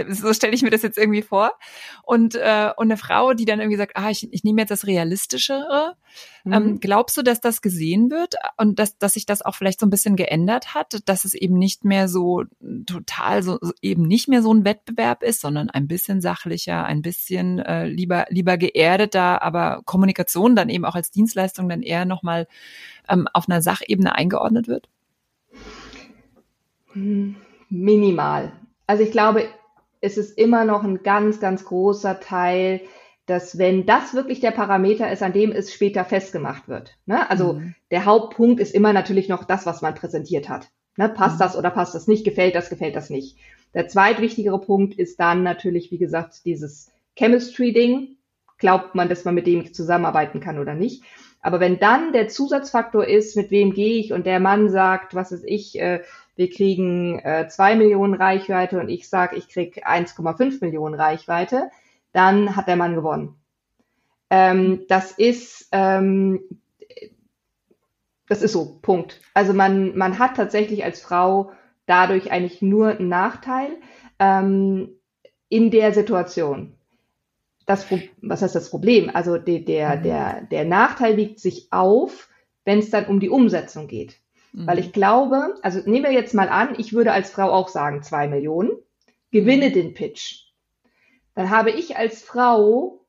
so stelle ich mir das jetzt irgendwie vor. Und, äh, und eine Frau, die dann irgendwie sagt, ah, ich, ich nehme jetzt das Realistischere, mhm. Ähm, glaubst du, dass das gesehen wird und dass, dass sich das auch vielleicht so ein bisschen geändert hat, dass es eben nicht mehr so total so eben nicht mehr so ein Wettbewerb ist, sondern ein bisschen sachlicher, ein bisschen äh, lieber lieber geerdeter, aber Kommunikation dann eben auch als Dienstleistung dann eher nochmal ähm, auf einer Sachebene eingeordnet wird? Hm, minimal. Also ich glaube, es ist immer noch ein ganz, ganz großer Teil dass wenn das wirklich der Parameter ist, an dem es später festgemacht wird. Ne? Also mhm. der Hauptpunkt ist immer natürlich noch das, was man präsentiert hat. Ne? Passt mhm. das oder passt das nicht? Gefällt das, gefällt das nicht? Der zweitwichtigere Punkt ist dann natürlich, wie gesagt, dieses Chemistry-Ding. glaubt man, dass man mit dem zusammenarbeiten kann oder nicht. Aber wenn dann der Zusatzfaktor ist, mit wem gehe ich und der Mann sagt, was ist ich, äh, wir kriegen äh, zwei Millionen Reichweite und ich sage, ich krieg 1,5 Millionen Reichweite, dann hat der Mann gewonnen. Ähm, das ist ähm, das ist so, Punkt. Also man, man hat tatsächlich als Frau dadurch eigentlich nur einen Nachteil ähm, in der Situation. Das, was heißt das Problem? Also de, der, mhm. der, der Nachteil wiegt sich auf, wenn es dann um die Umsetzung geht. Mhm. Weil ich glaube, also nehmen wir jetzt mal an, ich würde als Frau auch sagen, zwei Millionen, gewinne mhm. den Pitch. Dann habe ich als Frau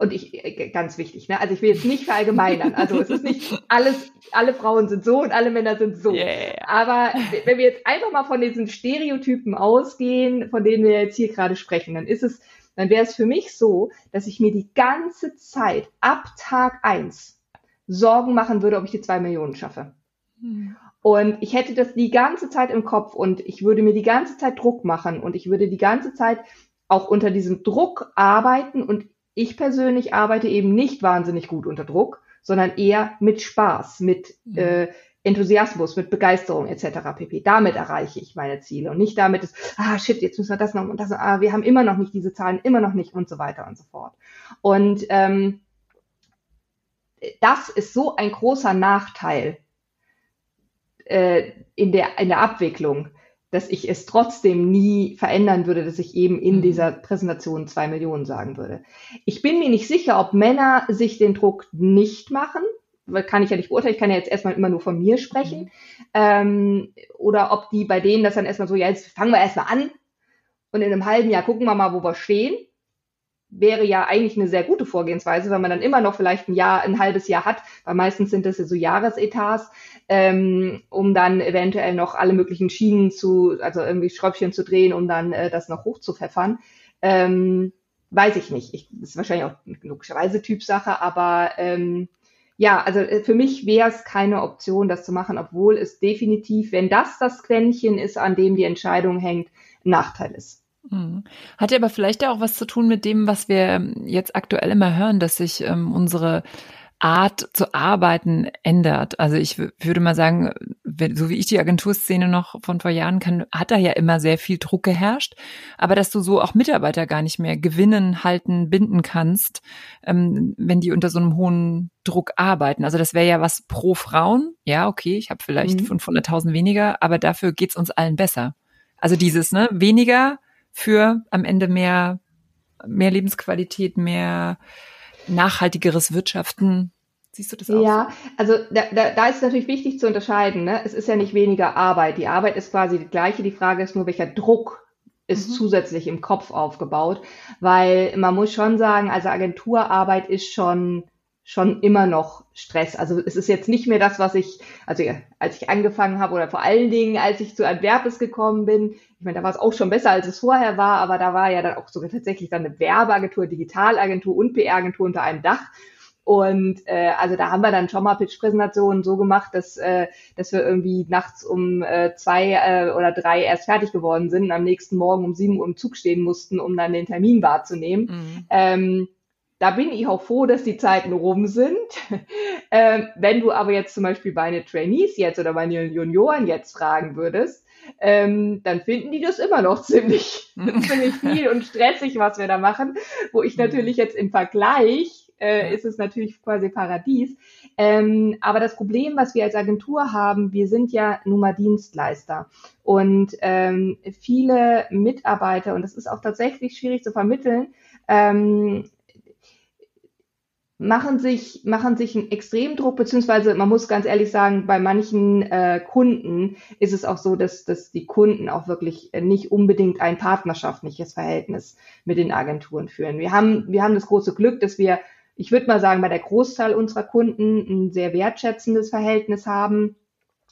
und ich, äh, ganz wichtig, ne? Also ich will jetzt nicht verallgemeinern. Also es ist nicht alles, alle Frauen sind so und alle Männer sind so. Yeah. Aber wenn wir jetzt einfach mal von diesen Stereotypen ausgehen, von denen wir jetzt hier gerade sprechen, dann ist es, dann wäre es für mich so, dass ich mir die ganze Zeit ab Tag eins Sorgen machen würde, ob ich die zwei Millionen schaffe. Hm. Und ich hätte das die ganze Zeit im Kopf und ich würde mir die ganze Zeit Druck machen und ich würde die ganze Zeit auch unter diesem Druck arbeiten und ich persönlich arbeite eben nicht wahnsinnig gut unter Druck, sondern eher mit Spaß, mit mhm. äh, Enthusiasmus, mit Begeisterung etc. pp. Damit erreiche ich meine Ziele und nicht damit, dass, ah shit, jetzt müssen wir das noch und das, ah, wir haben immer noch nicht diese Zahlen, immer noch nicht und so weiter und so fort. Und ähm, das ist so ein großer Nachteil äh, in, der, in der Abwicklung, dass ich es trotzdem nie verändern würde, dass ich eben in mhm. dieser Präsentation zwei Millionen sagen würde. Ich bin mir nicht sicher, ob Männer sich den Druck nicht machen, weil kann ich ja nicht beurteilen, ich kann ja jetzt erstmal immer nur von mir sprechen, mhm. ähm, oder ob die bei denen das dann erstmal so, ja, jetzt fangen wir erstmal an und in einem halben Jahr gucken wir mal, wo wir stehen wäre ja eigentlich eine sehr gute Vorgehensweise, weil man dann immer noch vielleicht ein Jahr, ein halbes Jahr hat, weil meistens sind das ja so Jahresetats, ähm, um dann eventuell noch alle möglichen Schienen zu, also irgendwie Schräubchen zu drehen, um dann äh, das noch hochzupfeffern. Ähm, weiß ich nicht. Ich, das ist wahrscheinlich auch logischerweise Typsache, aber ähm, ja, also äh, für mich wäre es keine Option, das zu machen, obwohl es definitiv, wenn das das Quäntchen ist, an dem die Entscheidung hängt, ein Nachteil ist. Mhm. Hat ja aber vielleicht auch was zu tun mit dem, was wir jetzt aktuell immer hören, dass sich ähm, unsere Art zu arbeiten ändert. Also ich würde mal sagen, so wie ich die Agenturszene noch von vor Jahren kann, hat da ja immer sehr viel Druck geherrscht. Aber dass du so auch Mitarbeiter gar nicht mehr gewinnen, halten, binden kannst, ähm, wenn die unter so einem hohen Druck arbeiten. Also das wäre ja was pro Frauen. Ja, okay, ich habe vielleicht mhm. 500.000 weniger, aber dafür geht's uns allen besser. Also dieses, ne, weniger für am Ende mehr, mehr Lebensqualität, mehr nachhaltigeres Wirtschaften. Siehst du das auch? Ja, also da, da, da ist natürlich wichtig zu unterscheiden. Ne? Es ist ja nicht weniger Arbeit. Die Arbeit ist quasi die gleiche. Die Frage ist nur, welcher Druck ist mhm. zusätzlich im Kopf aufgebaut. Weil man muss schon sagen, also Agenturarbeit ist schon schon immer noch Stress. Also es ist jetzt nicht mehr das, was ich, also als ich angefangen habe oder vor allen Dingen, als ich zu Adverbes gekommen bin, ich meine, da war es auch schon besser, als es vorher war, aber da war ja dann auch sogar tatsächlich dann eine Werbeagentur, Digitalagentur und PR-Agentur unter einem Dach. Und äh, also da haben wir dann schon mal Pitch-Präsentationen so gemacht, dass, äh, dass wir irgendwie nachts um äh, zwei äh, oder drei erst fertig geworden sind und am nächsten Morgen um sieben Uhr im Zug stehen mussten, um dann den Termin wahrzunehmen. Mhm. Ähm, da bin ich auch froh, dass die Zeiten rum sind. ähm, wenn du aber jetzt zum Beispiel meine Trainees jetzt oder meine Junioren jetzt fragen würdest, ähm, dann finden die das immer noch ziemlich, ziemlich viel und stressig, was wir da machen. Wo ich mhm. natürlich jetzt im Vergleich äh, ist es natürlich quasi Paradies. Ähm, aber das Problem, was wir als Agentur haben, wir sind ja nun mal Dienstleister. Und ähm, viele Mitarbeiter, und das ist auch tatsächlich schwierig zu vermitteln, ähm, machen sich, machen sich einen Extremdruck, beziehungsweise man muss ganz ehrlich sagen, bei manchen äh, Kunden ist es auch so, dass, dass die Kunden auch wirklich nicht unbedingt ein partnerschaftliches Verhältnis mit den Agenturen führen. Wir haben, wir haben das große Glück, dass wir, ich würde mal sagen, bei der Großteil unserer Kunden ein sehr wertschätzendes Verhältnis haben.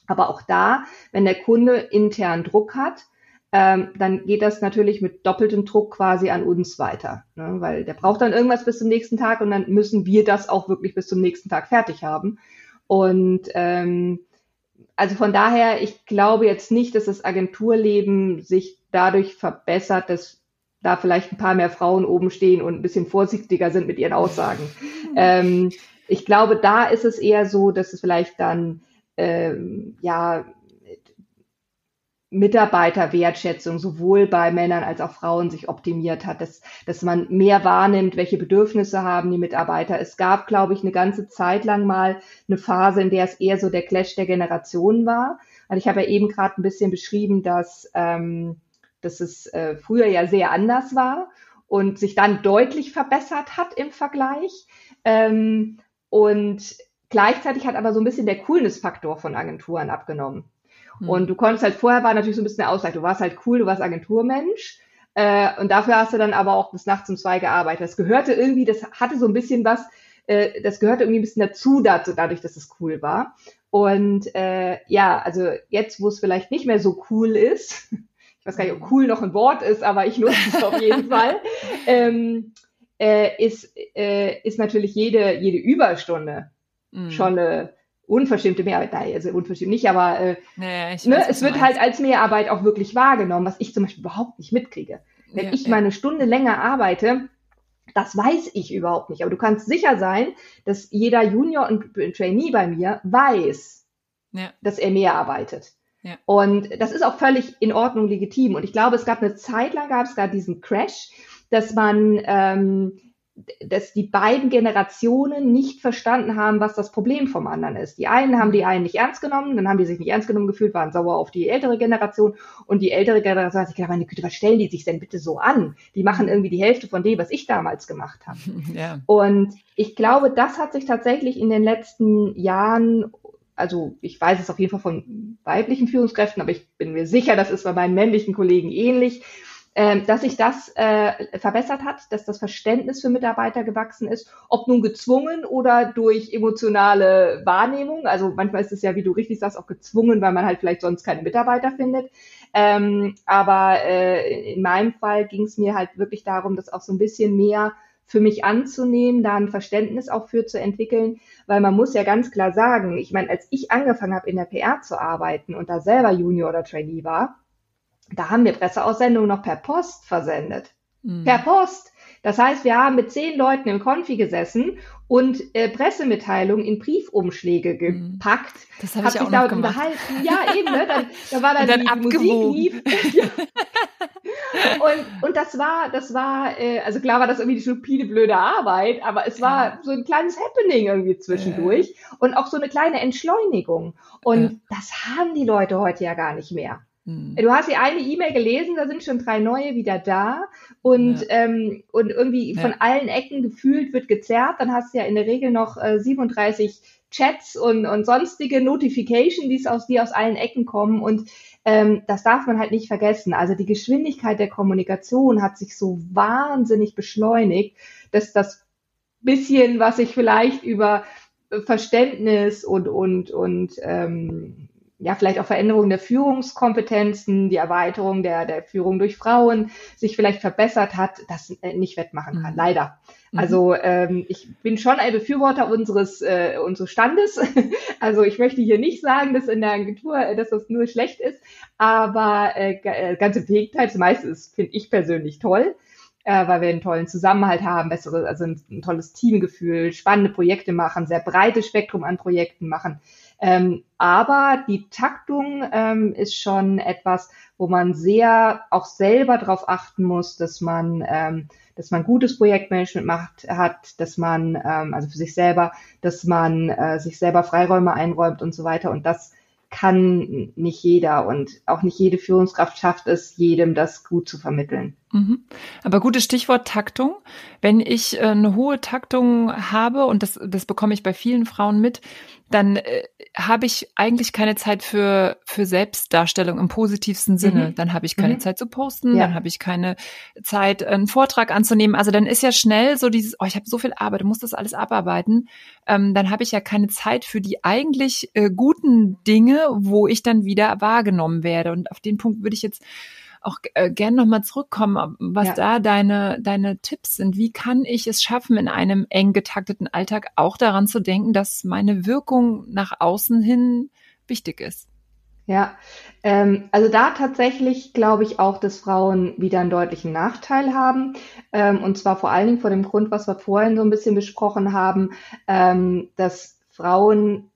Aber auch da, wenn der Kunde intern Druck hat, ähm, dann geht das natürlich mit doppeltem Druck quasi an uns weiter. Ne? Weil der braucht dann irgendwas bis zum nächsten Tag und dann müssen wir das auch wirklich bis zum nächsten Tag fertig haben. Und ähm, also von daher, ich glaube jetzt nicht, dass das Agenturleben sich dadurch verbessert, dass da vielleicht ein paar mehr Frauen oben stehen und ein bisschen vorsichtiger sind mit ihren Aussagen. ähm, ich glaube, da ist es eher so, dass es vielleicht dann ähm, ja Mitarbeiterwertschätzung sowohl bei Männern als auch Frauen sich optimiert hat, dass, dass man mehr wahrnimmt, welche Bedürfnisse haben die Mitarbeiter. Es gab, glaube ich, eine ganze Zeit lang mal eine Phase, in der es eher so der Clash der Generationen war. Also ich habe ja eben gerade ein bisschen beschrieben, dass, ähm, dass es äh, früher ja sehr anders war und sich dann deutlich verbessert hat im Vergleich. Ähm, und gleichzeitig hat aber so ein bisschen der Coolness-Faktor von Agenturen abgenommen. Mhm. Und du konntest halt vorher war natürlich so ein bisschen der Ausgleich. Du warst halt cool, du warst Agenturmensch. Äh, und dafür hast du dann aber auch bis nachts um zwei gearbeitet. Das gehörte irgendwie, das hatte so ein bisschen was, äh, das gehörte irgendwie ein bisschen dazu, dazu dadurch, dass es cool war. Und äh, ja, also jetzt, wo es vielleicht nicht mehr so cool ist, ich weiß gar nicht, ob cool noch ein Wort ist, aber ich nutze es auf jeden Fall, ähm, äh, ist, äh, ist natürlich jede, jede Überstunde mhm. schon eine unverschämte Mehrarbeit, nein, also unverschämt nicht, aber äh, naja, weiß, ne, es wird meinst. halt als Mehrarbeit auch wirklich wahrgenommen, was ich zum Beispiel überhaupt nicht mitkriege. Wenn ja, ich ja. mal eine Stunde länger arbeite, das weiß ich überhaupt nicht. Aber du kannst sicher sein, dass jeder Junior und Trainee bei mir weiß, ja. dass er mehr arbeitet. Ja. Und das ist auch völlig in Ordnung, legitim. Und ich glaube, es gab eine Zeit lang, gab es da diesen Crash, dass man ähm, dass die beiden Generationen nicht verstanden haben, was das Problem vom anderen ist. Die einen haben die einen nicht ernst genommen, dann haben die sich nicht ernst genommen gefühlt, waren sauer auf die ältere Generation und die ältere Generation hat sich gedacht, meine Güte, was stellen die sich denn bitte so an? Die machen irgendwie die Hälfte von dem, was ich damals gemacht habe. Ja. Und ich glaube, das hat sich tatsächlich in den letzten Jahren also ich weiß es auf jeden Fall von weiblichen Führungskräften, aber ich bin mir sicher, das ist bei meinen männlichen Kollegen ähnlich, dass sich das äh, verbessert hat, dass das Verständnis für Mitarbeiter gewachsen ist, ob nun gezwungen oder durch emotionale Wahrnehmung. Also manchmal ist es ja, wie du richtig sagst, auch gezwungen, weil man halt vielleicht sonst keine Mitarbeiter findet. Ähm, aber äh, in meinem Fall ging es mir halt wirklich darum, das auch so ein bisschen mehr für mich anzunehmen, da ein Verständnis auch für zu entwickeln, weil man muss ja ganz klar sagen, ich meine, als ich angefangen habe in der PR zu arbeiten und da selber Junior oder Trainee war, da haben wir Presseaussendungen noch per Post versendet. Mhm. Per Post. Das heißt, wir haben mit zehn Leuten im Konfi gesessen und äh, Pressemitteilungen in Briefumschläge mhm. gepackt. Das habe ich auch noch gemacht. unterhalten. Ja, eben, ne? Dann, da war dann, dann die, abgewogen. Musik lief. ja. und, und das war, das war, äh, also klar war das irgendwie die stupide, blöde Arbeit, aber es war ja. so ein kleines Happening irgendwie zwischendurch ja. und auch so eine kleine Entschleunigung. Und das haben die Leute heute ja gar nicht mehr. Hm. Du hast die eine E-Mail gelesen, da sind schon drei neue wieder da und, ja. ähm, und irgendwie ja. von allen Ecken gefühlt wird gezerrt. Dann hast du ja in der Regel noch äh, 37 Chats und, und sonstige Notification, die aus, die aus allen Ecken kommen und ähm, das darf man halt nicht vergessen. Also die Geschwindigkeit der Kommunikation hat sich so wahnsinnig beschleunigt, dass das bisschen, was ich vielleicht über Verständnis und und und ähm, ja, vielleicht auch Veränderung der Führungskompetenzen, die Erweiterung der, der Führung durch Frauen sich vielleicht verbessert hat, das äh, nicht wettmachen kann, mhm. leider. Mhm. Also ähm, ich bin schon ein Befürworter unseres, äh, unseres Standes. also ich möchte hier nicht sagen, dass in der Agentur, äh, dass das nur schlecht ist, aber äh, äh, ganz im Gegenteil, das meiste ist, finde ich persönlich toll äh, weil wir einen tollen Zusammenhalt haben, bessere, also ein, ein, tolles Teamgefühl, spannende Projekte machen, sehr breites Spektrum an Projekten machen. Ähm, aber die Taktung ähm, ist schon etwas, wo man sehr auch selber darauf achten muss, dass man, ähm, dass man gutes Projektmanagement macht, hat, dass man, ähm, also für sich selber, dass man äh, sich selber Freiräume einräumt und so weiter. Und das kann nicht jeder und auch nicht jede Führungskraft schafft es, jedem das gut zu vermitteln. Mhm. Aber gutes Stichwort Taktung. Wenn ich äh, eine hohe Taktung habe, und das, das bekomme ich bei vielen Frauen mit, dann äh, habe ich eigentlich keine Zeit für, für Selbstdarstellung im positivsten Sinne. Mhm. Dann habe ich keine mhm. Zeit zu posten, ja. dann habe ich keine Zeit, einen Vortrag anzunehmen. Also dann ist ja schnell so dieses, oh, ich habe so viel Arbeit, muss das alles abarbeiten. Ähm, dann habe ich ja keine Zeit für die eigentlich äh, guten Dinge, wo ich dann wieder wahrgenommen werde. Und auf den Punkt würde ich jetzt auch äh, gern nochmal zurückkommen, was ja. da deine, deine Tipps sind. Wie kann ich es schaffen, in einem eng getakteten Alltag auch daran zu denken, dass meine Wirkung nach außen hin wichtig ist? Ja, ähm, also da tatsächlich glaube ich auch, dass Frauen wieder einen deutlichen Nachteil haben. Ähm, und zwar vor allen Dingen vor dem Grund, was wir vorhin so ein bisschen besprochen haben, ähm, dass Frauen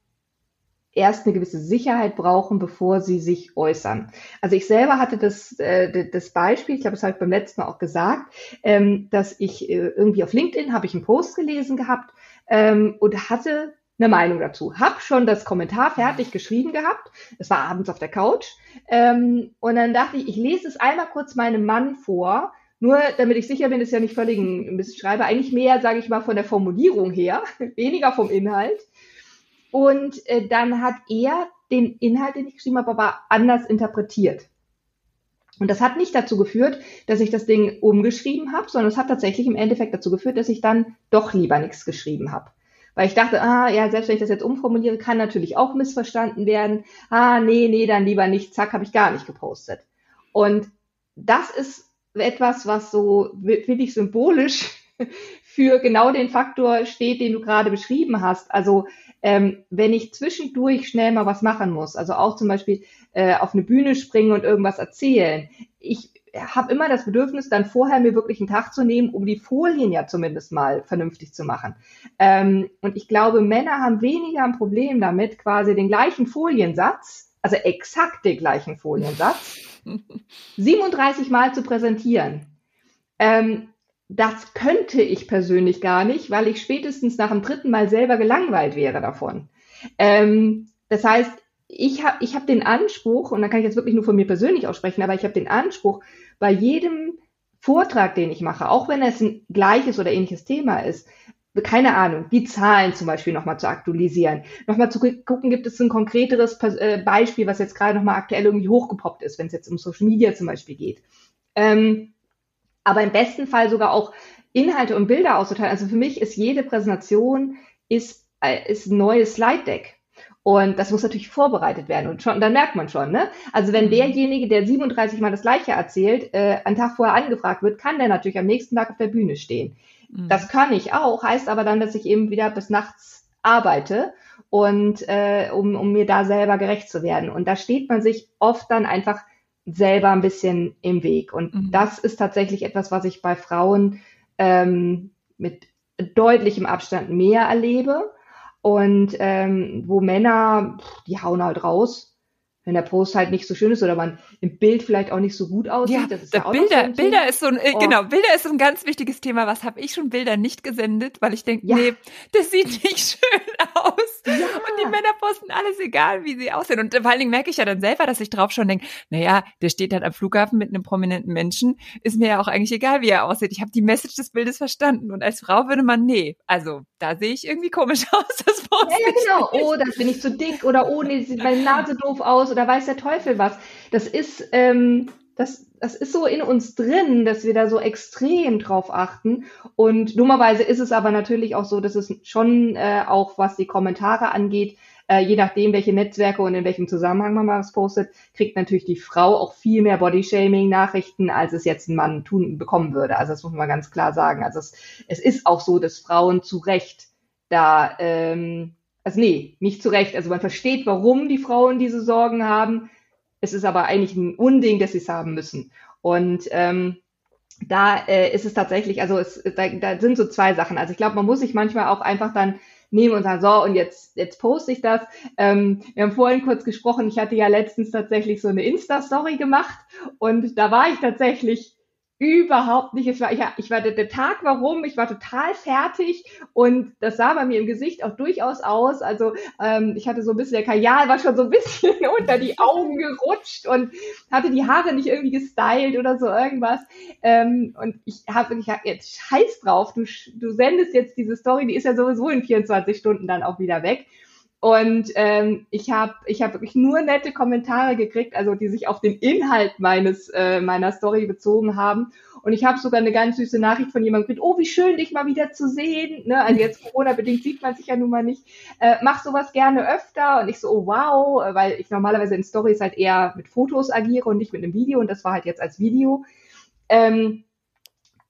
erst eine gewisse Sicherheit brauchen, bevor sie sich äußern. Also ich selber hatte das, äh, das Beispiel, ich glaube, das habe ich beim letzten Mal auch gesagt, ähm, dass ich äh, irgendwie auf LinkedIn habe ich einen Post gelesen gehabt ähm, und hatte eine Meinung dazu. Hab schon das Kommentar fertig geschrieben gehabt. Es war abends auf der Couch. Ähm, und dann dachte ich, ich lese es einmal kurz meinem Mann vor, nur damit ich sicher bin, ist ja nicht völlig ein Mistschreiber. Eigentlich mehr, sage ich mal, von der Formulierung her, weniger vom Inhalt. Und äh, dann hat er den Inhalt, den ich geschrieben habe, aber anders interpretiert. Und das hat nicht dazu geführt, dass ich das Ding umgeschrieben habe, sondern es hat tatsächlich im Endeffekt dazu geführt, dass ich dann doch lieber nichts geschrieben habe. Weil ich dachte, ah, ja, selbst wenn ich das jetzt umformuliere, kann natürlich auch missverstanden werden. Ah, nee, nee, dann lieber nicht, zack, habe ich gar nicht gepostet. Und das ist etwas, was so wirklich symbolisch für genau den Faktor steht, den du gerade beschrieben hast. Also ähm, wenn ich zwischendurch schnell mal was machen muss, also auch zum Beispiel äh, auf eine Bühne springen und irgendwas erzählen, ich habe immer das Bedürfnis, dann vorher mir wirklich einen Tag zu nehmen, um die Folien ja zumindest mal vernünftig zu machen. Ähm, und ich glaube, Männer haben weniger ein Problem damit, quasi den gleichen Foliensatz, also exakt den gleichen Foliensatz, 37 Mal zu präsentieren. Ähm, das könnte ich persönlich gar nicht, weil ich spätestens nach dem dritten Mal selber gelangweilt wäre davon. Ähm, das heißt, ich habe ich hab den Anspruch, und da kann ich jetzt wirklich nur von mir persönlich aussprechen, aber ich habe den Anspruch, bei jedem Vortrag, den ich mache, auch wenn es ein gleiches oder ähnliches Thema ist, keine Ahnung, die Zahlen zum Beispiel nochmal zu aktualisieren, nochmal zu gucken, gibt es ein konkreteres äh, Beispiel, was jetzt gerade nochmal aktuell irgendwie hochgepoppt ist, wenn es jetzt um Social Media zum Beispiel geht. Ähm, aber im besten Fall sogar auch Inhalte und Bilder auszuteilen. Also für mich ist jede Präsentation ist, äh, ist ein neues Slide Deck. Und das muss natürlich vorbereitet werden. Und schon, dann merkt man schon, ne? Also wenn mhm. derjenige, der 37 Mal das Gleiche erzählt, äh, einen Tag vorher angefragt wird, kann der natürlich am nächsten Tag auf der Bühne stehen. Mhm. Das kann ich auch, heißt aber dann, dass ich eben wieder bis nachts arbeite und äh, um, um mir da selber gerecht zu werden. Und da steht man sich oft dann einfach selber ein bisschen im Weg. Und mhm. das ist tatsächlich etwas, was ich bei Frauen ähm, mit deutlichem Abstand mehr erlebe. Und ähm, wo Männer, die hauen halt raus, wenn der Post halt nicht so schön ist oder man im Bild vielleicht auch nicht so gut aussieht. Ja, das ist ja auch Bilder, so Bilder ist so ein, äh, oh. genau, Bilder ist so ein ganz wichtiges Thema. Was habe ich schon Bilder nicht gesendet, weil ich denke, ja. nee, das sieht nicht schön aus. Ja. Und die Männer posten alles egal, wie sie aussehen. Und vor allen Dingen merke ich ja dann selber, dass ich drauf schon denke, naja, der steht halt am Flughafen mit einem prominenten Menschen, ist mir ja auch eigentlich egal, wie er aussieht. Ich habe die Message des Bildes verstanden. Und als Frau würde man, nee, also da sehe ich irgendwie komisch aus. Das poste ja, ja, genau. Oh, da bin ich zu dick oder oh, nee, sieht meine Nase doof aus oder weiß der Teufel was. Das ist, ähm, das, das ist so in uns drin, dass wir da so extrem drauf achten. Und dummerweise ist es aber natürlich auch so, dass es schon äh, auch, was die Kommentare angeht, äh, je nachdem, welche Netzwerke und in welchem Zusammenhang man was postet, kriegt natürlich die Frau auch viel mehr Bodyshaming-Nachrichten, als es jetzt ein Mann tun bekommen würde. Also das muss man ganz klar sagen. Also es, es ist auch so, dass Frauen zu Recht da ähm, also nee, nicht zu Recht. Also man versteht, warum die Frauen diese Sorgen haben. Es ist aber eigentlich ein Unding, dass sie es haben müssen. Und ähm, da äh, ist es tatsächlich, also es, da, da sind so zwei Sachen. Also ich glaube, man muss sich manchmal auch einfach dann nehmen und sagen, so, und jetzt, jetzt poste ich das. Ähm, wir haben vorhin kurz gesprochen, ich hatte ja letztens tatsächlich so eine Insta-Story gemacht und da war ich tatsächlich überhaupt nicht. Ich war, ich, ich war der, der Tag war rum, ich war total fertig und das sah bei mir im Gesicht auch durchaus aus. Also ähm, ich hatte so ein bisschen, der Kajal war schon so ein bisschen unter die Augen gerutscht und hatte die Haare nicht irgendwie gestylt oder so irgendwas. Ähm, und ich habe ich hab jetzt Scheiß drauf, du, du sendest jetzt diese Story, die ist ja sowieso in 24 Stunden dann auch wieder weg. Und ähm, ich habe ich hab wirklich nur nette Kommentare gekriegt, also die sich auf den Inhalt meines äh, meiner Story bezogen haben. Und ich habe sogar eine ganz süße Nachricht von jemandem gekriegt, oh, wie schön, dich mal wieder zu sehen. Ne? Also jetzt Corona-bedingt sieht man sich ja nun mal nicht. Äh, mach sowas gerne öfter. Und ich so, oh wow, weil ich normalerweise in Stories halt eher mit Fotos agiere und nicht mit einem Video. Und das war halt jetzt als Video. Ähm,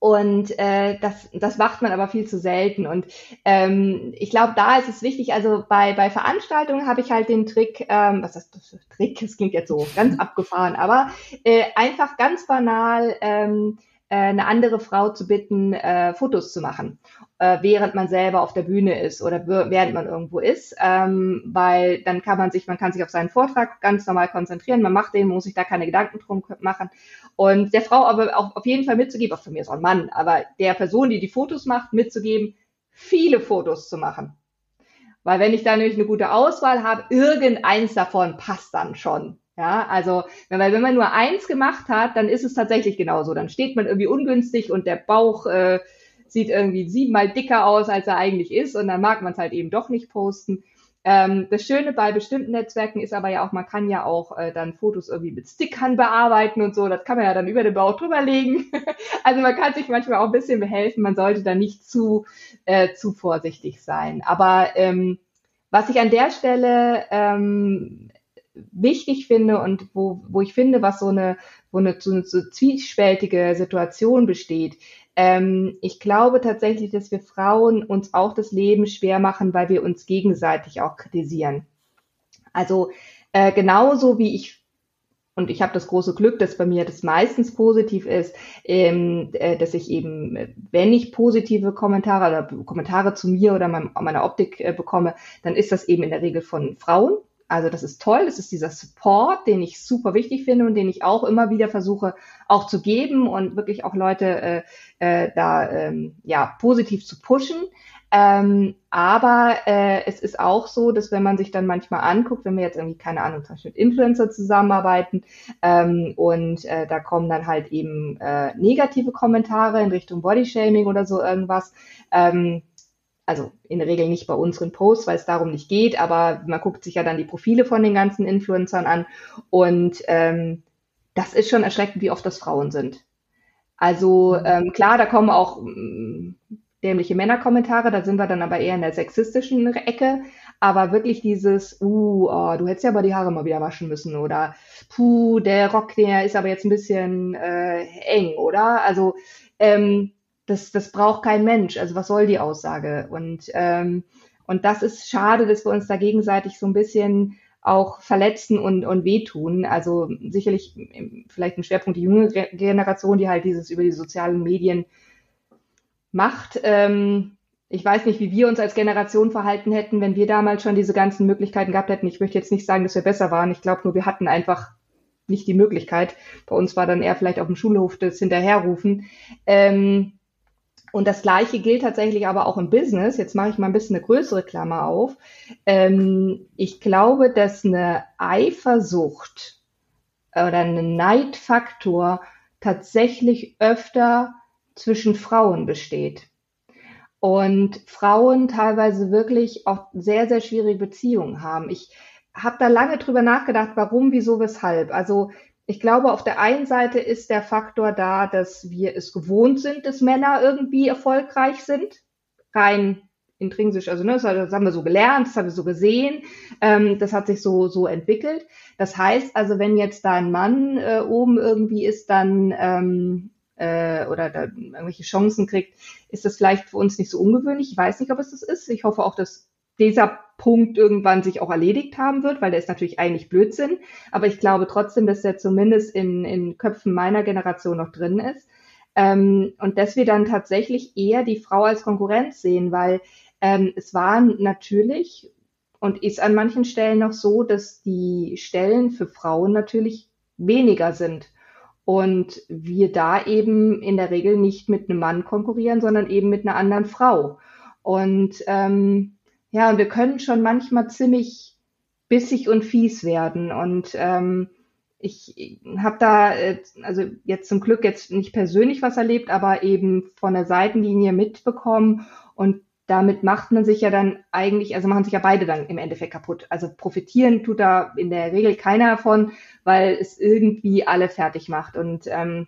Und äh, das, das macht man aber viel zu selten. Und ähm, ich glaube, da ist es wichtig, also bei, bei Veranstaltungen habe ich halt den Trick, ähm, was ist das Trick? Das klingt jetzt so ganz abgefahren, aber äh, einfach ganz banal ähm, äh, eine andere Frau zu bitten, äh, Fotos zu machen, äh, während man selber auf der Bühne ist oder während man irgendwo ist, ähm, weil dann kann man sich, man kann sich auf seinen Vortrag ganz normal konzentrieren, man macht den, muss sich da keine Gedanken drum machen und der Frau aber auch auf jeden Fall mitzugeben, auch von mir ist auch ein Mann, aber der Person, die die Fotos macht, mitzugeben, viele Fotos zu machen. Weil wenn ich da nämlich eine gute Auswahl habe, irgendeins davon passt dann schon. Ja, also weil wenn man nur eins gemacht hat, dann ist es tatsächlich genauso. Dann steht man irgendwie ungünstig und der Bauch äh, sieht irgendwie siebenmal dicker aus, als er eigentlich ist und dann mag man es halt eben doch nicht posten. Ähm, das Schöne bei bestimmten Netzwerken ist aber ja auch, man kann ja auch äh, dann Fotos irgendwie mit Stickern bearbeiten und so. Das kann man ja dann über den Bauch drüber legen. also man kann sich manchmal auch ein bisschen behelfen. Man sollte da nicht zu, äh, zu vorsichtig sein. Aber ähm, was ich an der Stelle ähm, wichtig finde und wo, wo ich finde, was so eine, wo eine, so eine so zwiespältige Situation besteht, ähm, ich glaube tatsächlich, dass wir Frauen uns auch das Leben schwer machen, weil wir uns gegenseitig auch kritisieren. Also äh, genauso wie ich und ich habe das große Glück, dass bei mir das meistens positiv ist, ähm, äh, dass ich eben, wenn ich positive Kommentare oder Kommentare zu mir oder meinem, meiner Optik äh, bekomme, dann ist das eben in der Regel von Frauen. Also das ist toll, das ist dieser Support, den ich super wichtig finde und den ich auch immer wieder versuche auch zu geben und wirklich auch Leute äh, äh, da ähm, ja positiv zu pushen. Ähm, aber äh, es ist auch so, dass wenn man sich dann manchmal anguckt, wenn wir jetzt irgendwie, keine Ahnung, zum Beispiel mit Influencer zusammenarbeiten ähm, und äh, da kommen dann halt eben äh, negative Kommentare in Richtung Bodyshaming oder so irgendwas, ähm, also in der Regel nicht bei unseren Posts, weil es darum nicht geht, aber man guckt sich ja dann die Profile von den ganzen Influencern an und ähm, das ist schon erschreckend, wie oft das Frauen sind. Also mhm. ähm, klar, da kommen auch ähm, dämliche Männerkommentare, da sind wir dann aber eher in der sexistischen Ecke, aber wirklich dieses, uh, oh, du hättest ja aber die Haare mal wieder waschen müssen oder puh, der Rock, der ist aber jetzt ein bisschen äh, eng, oder? Also ähm, das, das braucht kein Mensch. Also was soll die Aussage? Und, ähm, und das ist schade, dass wir uns da gegenseitig so ein bisschen auch verletzen und, und wehtun. Also sicherlich vielleicht ein Schwerpunkt die junge Generation, die halt dieses über die sozialen Medien macht. Ähm, ich weiß nicht, wie wir uns als Generation verhalten hätten, wenn wir damals schon diese ganzen Möglichkeiten gehabt hätten. Ich möchte jetzt nicht sagen, dass wir besser waren. Ich glaube nur, wir hatten einfach nicht die Möglichkeit. Bei uns war dann eher vielleicht auf dem Schulhof das Hinterherrufen. Ähm, und das Gleiche gilt tatsächlich aber auch im Business. Jetzt mache ich mal ein bisschen eine größere Klammer auf. Ähm, ich glaube, dass eine Eifersucht oder ein Neidfaktor tatsächlich öfter zwischen Frauen besteht. Und Frauen teilweise wirklich auch sehr, sehr schwierige Beziehungen haben. Ich habe da lange drüber nachgedacht, warum, wieso, weshalb. Also ich glaube, auf der einen Seite ist der Faktor da, dass wir es gewohnt sind, dass Männer irgendwie erfolgreich sind. Rein intrinsisch, also ne, das haben wir so gelernt, das haben wir so gesehen, ähm, das hat sich so, so entwickelt. Das heißt also, wenn jetzt da ein Mann äh, oben irgendwie ist, dann ähm, äh, oder da irgendwelche Chancen kriegt, ist das vielleicht für uns nicht so ungewöhnlich. Ich weiß nicht, ob es das ist. Ich hoffe auch, dass dieser Punkt irgendwann sich auch erledigt haben wird, weil der ist natürlich eigentlich Blödsinn. Aber ich glaube trotzdem, dass der zumindest in, in Köpfen meiner Generation noch drin ist. Ähm, und dass wir dann tatsächlich eher die Frau als Konkurrenz sehen, weil ähm, es war natürlich und ist an manchen Stellen noch so, dass die Stellen für Frauen natürlich weniger sind. Und wir da eben in der Regel nicht mit einem Mann konkurrieren, sondern eben mit einer anderen Frau. Und ähm, ja, und wir können schon manchmal ziemlich bissig und fies werden. Und ähm, ich habe da, äh, also jetzt zum Glück jetzt nicht persönlich was erlebt, aber eben von der Seitenlinie mitbekommen. Und damit macht man sich ja dann eigentlich, also machen sich ja beide dann im Endeffekt kaputt. Also profitieren tut da in der Regel keiner davon, weil es irgendwie alle fertig macht. Und ähm,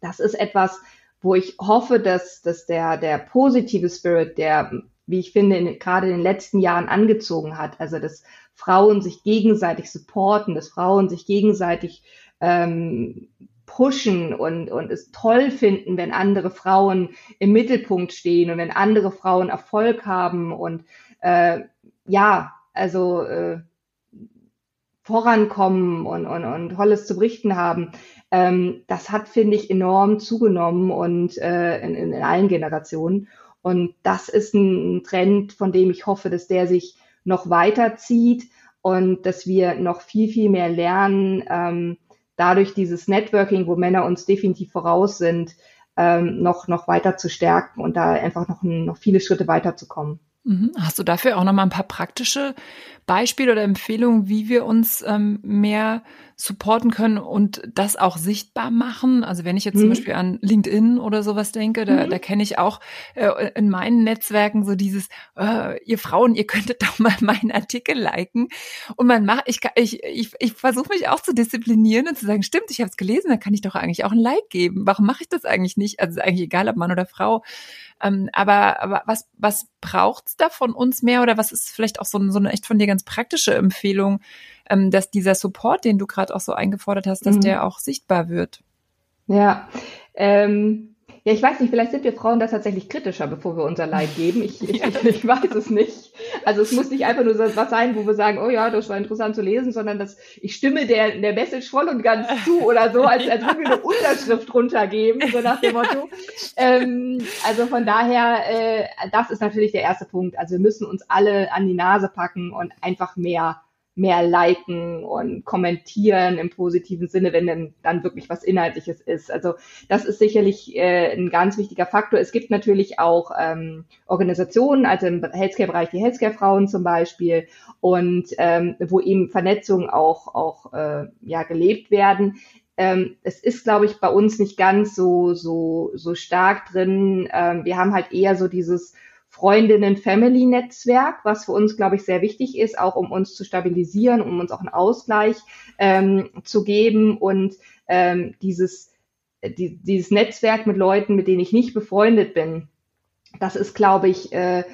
das ist etwas, wo ich hoffe, dass, dass der, der positive Spirit, der wie ich finde, in, gerade in den letzten Jahren angezogen hat. Also dass Frauen sich gegenseitig supporten, dass Frauen sich gegenseitig ähm, pushen und, und es toll finden, wenn andere Frauen im Mittelpunkt stehen und wenn andere Frauen Erfolg haben und äh, ja, also äh, vorankommen und, und, und Tolles zu berichten haben. Ähm, das hat, finde ich, enorm zugenommen und äh, in, in allen Generationen. Und das ist ein Trend, von dem ich hoffe, dass der sich noch weiterzieht und dass wir noch viel, viel mehr lernen, ähm, dadurch dieses Networking, wo Männer uns definitiv voraus sind, ähm, noch, noch weiter zu stärken und da einfach noch, noch viele Schritte weiterzukommen. Mhm. Hast du dafür auch noch mal ein paar praktische Beispiele oder Empfehlungen, wie wir uns ähm, mehr supporten können und das auch sichtbar machen? Also wenn ich jetzt mhm. zum Beispiel an LinkedIn oder sowas denke, da, mhm. da kenne ich auch äh, in meinen Netzwerken so dieses, äh, ihr Frauen, ihr könntet doch mal meinen Artikel liken. Und man macht, ich, ich, ich, ich versuche mich auch zu disziplinieren und zu sagen, stimmt, ich habe es gelesen, dann kann ich doch eigentlich auch ein Like geben. Warum mache ich das eigentlich nicht? Also ist eigentlich egal, ob Mann oder Frau. Ähm, aber, aber was, was braucht's da von uns mehr oder was ist vielleicht auch so, so eine echt von dir ganz praktische Empfehlung, ähm, dass dieser Support, den du gerade auch so eingefordert hast, dass mhm. der auch sichtbar wird? Ja, ähm, ja, ich weiß nicht, vielleicht sind wir Frauen da tatsächlich kritischer, bevor wir unser Leid geben. Ich, ich, ich weiß es nicht. Also es muss nicht einfach nur so was sein, wo wir sagen, oh ja, das war interessant zu lesen, sondern dass ich stimme der, der Message voll und ganz zu oder so, als, als würden wir eine Unterschrift runtergeben, so nach dem Motto. Ähm, also von daher, äh, das ist natürlich der erste Punkt. Also wir müssen uns alle an die Nase packen und einfach mehr mehr liken und kommentieren im positiven Sinne, wenn denn dann wirklich was Inhaltliches ist. Also das ist sicherlich äh, ein ganz wichtiger Faktor. Es gibt natürlich auch ähm, Organisationen, also im Healthcare-Bereich die Healthcare-Frauen zum Beispiel, und ähm, wo eben Vernetzungen auch, auch äh, ja, gelebt werden. Ähm, es ist, glaube ich, bei uns nicht ganz so, so, so stark drin. Ähm, wir haben halt eher so dieses Freundinnen-Family-Netzwerk, was für uns, glaube ich, sehr wichtig ist, auch um uns zu stabilisieren, um uns auch einen Ausgleich ähm, zu geben und ähm, dieses, die, dieses Netzwerk mit Leuten, mit denen ich nicht befreundet bin, das ist, glaube ich, äh,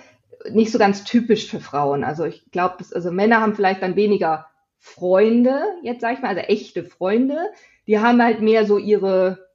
nicht so ganz typisch für Frauen. Also ich glaube, also Männer haben vielleicht dann weniger Freunde, jetzt sage ich mal, also echte Freunde. Die haben halt mehr so ihre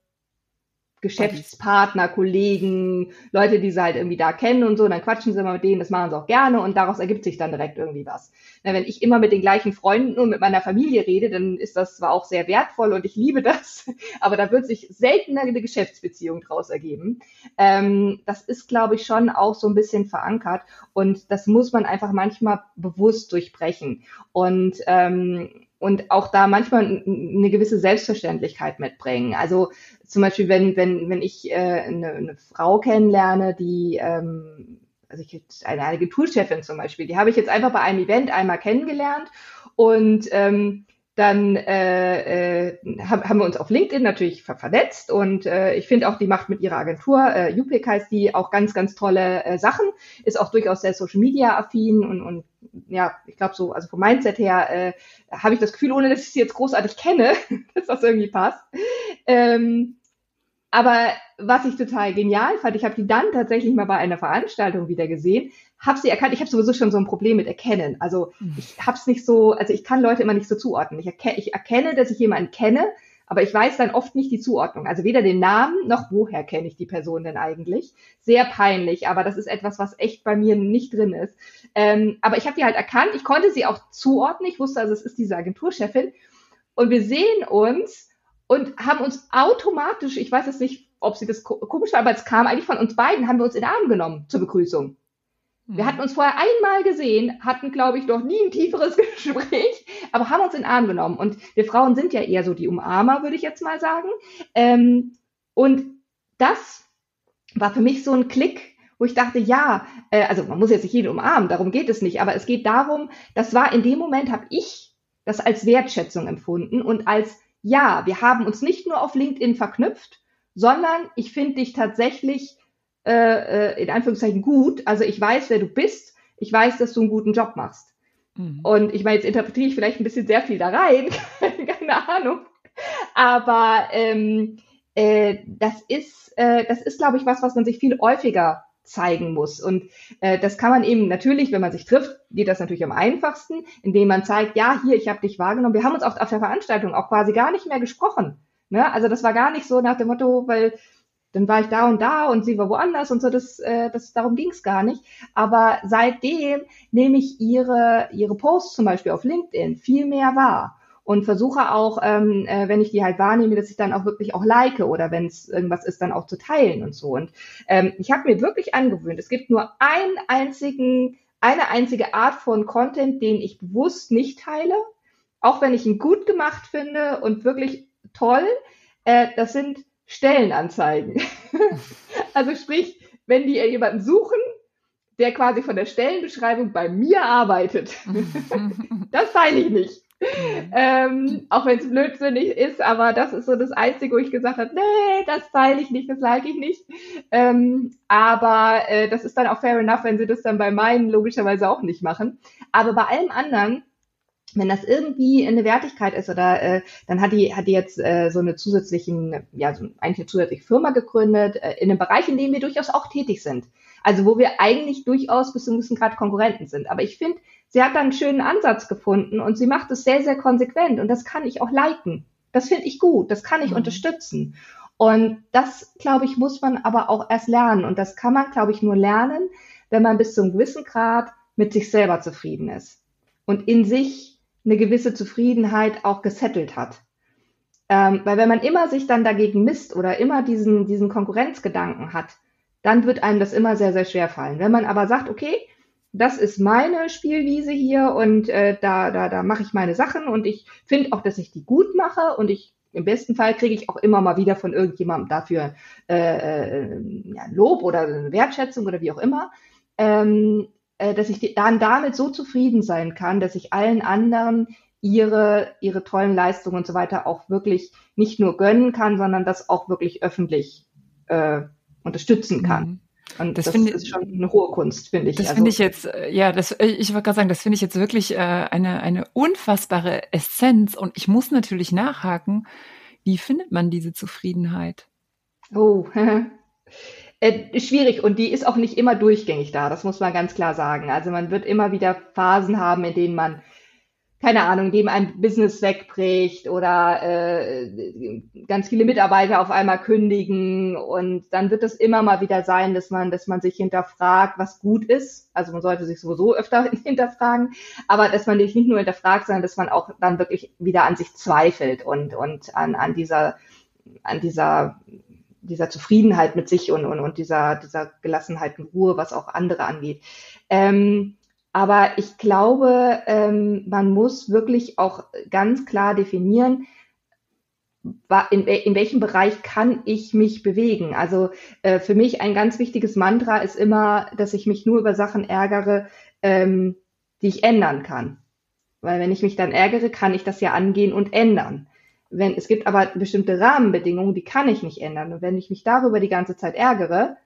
Geschäftspartner, Kollegen, Leute, die sie halt irgendwie da kennen und so, dann quatschen sie mal mit denen, das machen sie auch gerne und daraus ergibt sich dann direkt irgendwie was. Na, wenn ich immer mit den gleichen Freunden und mit meiner Familie rede, dann ist das zwar auch sehr wertvoll und ich liebe das, aber da wird sich seltener eine Geschäftsbeziehung draus ergeben. Ähm, das ist, glaube ich, schon auch so ein bisschen verankert und das muss man einfach manchmal bewusst durchbrechen. Und ähm, und auch da manchmal eine gewisse Selbstverständlichkeit mitbringen. Also zum Beispiel, wenn, wenn, wenn ich äh, eine, eine Frau kennenlerne, die, ähm, also ich eine Agenturchefin zum Beispiel, die habe ich jetzt einfach bei einem Event einmal kennengelernt und ähm, dann äh, äh, haben wir uns auf LinkedIn natürlich ver vernetzt und äh, ich finde auch, die macht mit ihrer Agentur, äh, UPIC heißt die, auch ganz, ganz tolle äh, Sachen, ist auch durchaus sehr Social Media affin und, und ja, ich glaube so, also vom Mindset her äh, habe ich das Gefühl, ohne dass ich sie jetzt großartig kenne, dass das irgendwie passt. Ähm, aber was ich total genial fand, ich habe die dann tatsächlich mal bei einer Veranstaltung wieder gesehen, habe sie erkannt. Ich habe sowieso schon so ein Problem mit Erkennen. Also hm. ich habe es nicht so, also ich kann Leute immer nicht so zuordnen. Ich, erkenne, ich erkenne, dass ich jemanden kenne, aber ich weiß dann oft nicht die Zuordnung. Also weder den Namen noch woher kenne ich die Person denn eigentlich. Sehr peinlich, aber das ist etwas, was echt bei mir nicht drin ist. Ähm, aber ich habe die halt erkannt. Ich konnte sie auch zuordnen. Ich wusste also, es ist diese Agenturchefin. Und wir sehen uns und haben uns automatisch, ich weiß jetzt nicht, ob sie das komisch war, aber es kam eigentlich von uns beiden, haben wir uns in den Arm genommen zur Begrüßung. Wir hatten uns vorher einmal gesehen, hatten, glaube ich, noch nie ein tieferes Gespräch, aber haben uns in den Arm genommen. Und wir Frauen sind ja eher so die Umarmer, würde ich jetzt mal sagen. Ähm, und das war für mich so ein Klick, wo ich dachte, ja, äh, also man muss jetzt nicht jeden umarmen, darum geht es nicht, aber es geht darum, das war in dem Moment, habe ich das als Wertschätzung empfunden und als ja, wir haben uns nicht nur auf LinkedIn verknüpft, sondern ich finde dich tatsächlich äh, äh, in Anführungszeichen gut. Also ich weiß, wer du bist. Ich weiß, dass du einen guten Job machst. Mhm. Und ich meine, jetzt interpretiere ich vielleicht ein bisschen sehr viel da rein, keine Ahnung. Aber ähm, äh, das ist, äh, das ist, glaube ich, was, was man sich viel häufiger zeigen muss. Und äh, das kann man eben natürlich, wenn man sich trifft, geht das natürlich am einfachsten, indem man zeigt, ja, hier, ich habe dich wahrgenommen. Wir haben uns auf, auf der Veranstaltung auch quasi gar nicht mehr gesprochen. Ne? Also das war gar nicht so nach dem Motto, weil dann war ich da und da und sie war woanders und so, das, äh, das darum ging es gar nicht. Aber seitdem nehme ich ihre, ihre Posts zum Beispiel auf LinkedIn viel mehr wahr und versuche auch, ähm, äh, wenn ich die halt wahrnehme, dass ich dann auch wirklich auch like oder wenn es irgendwas ist, dann auch zu teilen und so. Und ähm, ich habe mir wirklich angewöhnt, es gibt nur einen einzigen, eine einzige Art von Content, den ich bewusst nicht teile, auch wenn ich ihn gut gemacht finde und wirklich toll. Äh, das sind Stellenanzeigen. also sprich, wenn die jemanden suchen, der quasi von der Stellenbeschreibung bei mir arbeitet. das teile ich nicht. Mhm. Ähm, auch wenn es blödsinnig ist, aber das ist so das Einzige, wo ich gesagt habe, nee, das teile ich nicht, das like ich nicht. Ähm, aber äh, das ist dann auch fair enough, wenn sie das dann bei meinen logischerweise auch nicht machen. Aber bei allem anderen wenn das irgendwie eine Wertigkeit ist oder äh, dann hat die hat die jetzt äh, so eine zusätzlichen ja so eigentlich eine zusätzliche Firma gegründet äh, in einem Bereich, in dem wir durchaus auch tätig sind. Also wo wir eigentlich durchaus bis zu einem gewissen Grad Konkurrenten sind. Aber ich finde, sie hat da einen schönen Ansatz gefunden und sie macht es sehr sehr konsequent und das kann ich auch liken. Das finde ich gut, das kann ich mhm. unterstützen. Und das, glaube ich, muss man aber auch erst lernen. Und das kann man, glaube ich, nur lernen, wenn man bis zu einem gewissen Grad mit sich selber zufrieden ist und in sich eine gewisse Zufriedenheit auch gesettelt hat. Ähm, weil wenn man immer sich dann dagegen misst oder immer diesen, diesen Konkurrenzgedanken hat, dann wird einem das immer sehr, sehr schwer fallen. Wenn man aber sagt, okay, das ist meine Spielwiese hier und äh, da, da, da mache ich meine Sachen und ich finde auch, dass ich die gut mache und ich im besten Fall kriege ich auch immer mal wieder von irgendjemandem dafür äh, äh, ja, Lob oder Wertschätzung oder wie auch immer. Ähm, äh, dass ich dann damit so zufrieden sein kann, dass ich allen anderen ihre, ihre tollen Leistungen und so weiter auch wirklich nicht nur gönnen kann, sondern das auch wirklich öffentlich äh, unterstützen kann. Mhm. Und das, das ist schon eine hohe Kunst, finde ich. Das also, finde ich jetzt, äh, ja, das, äh, ich wollte gerade sagen, das finde ich jetzt wirklich äh, eine, eine unfassbare Essenz. Und ich muss natürlich nachhaken, wie findet man diese Zufriedenheit? Oh, äh, schwierig und die ist auch nicht immer durchgängig da, das muss man ganz klar sagen. Also man wird immer wieder Phasen haben, in denen man, keine Ahnung, dem ein Business wegbricht oder äh, ganz viele Mitarbeiter auf einmal kündigen und dann wird es immer mal wieder sein, dass man, dass man sich hinterfragt, was gut ist. Also man sollte sich sowieso öfter hinterfragen, aber dass man sich nicht nur hinterfragt, sondern dass man auch dann wirklich wieder an sich zweifelt und, und an, an dieser an dieser dieser Zufriedenheit mit sich und, und, und dieser, dieser Gelassenheit und Ruhe, was auch andere angeht. Ähm, aber ich glaube, ähm, man muss wirklich auch ganz klar definieren, in, in welchem Bereich kann ich mich bewegen? Also äh, für mich ein ganz wichtiges Mantra ist immer, dass ich mich nur über Sachen ärgere, ähm, die ich ändern kann. Weil wenn ich mich dann ärgere, kann ich das ja angehen und ändern. Wenn, es gibt aber bestimmte Rahmenbedingungen, die kann ich nicht ändern. Und wenn ich mich darüber die ganze Zeit ärgere,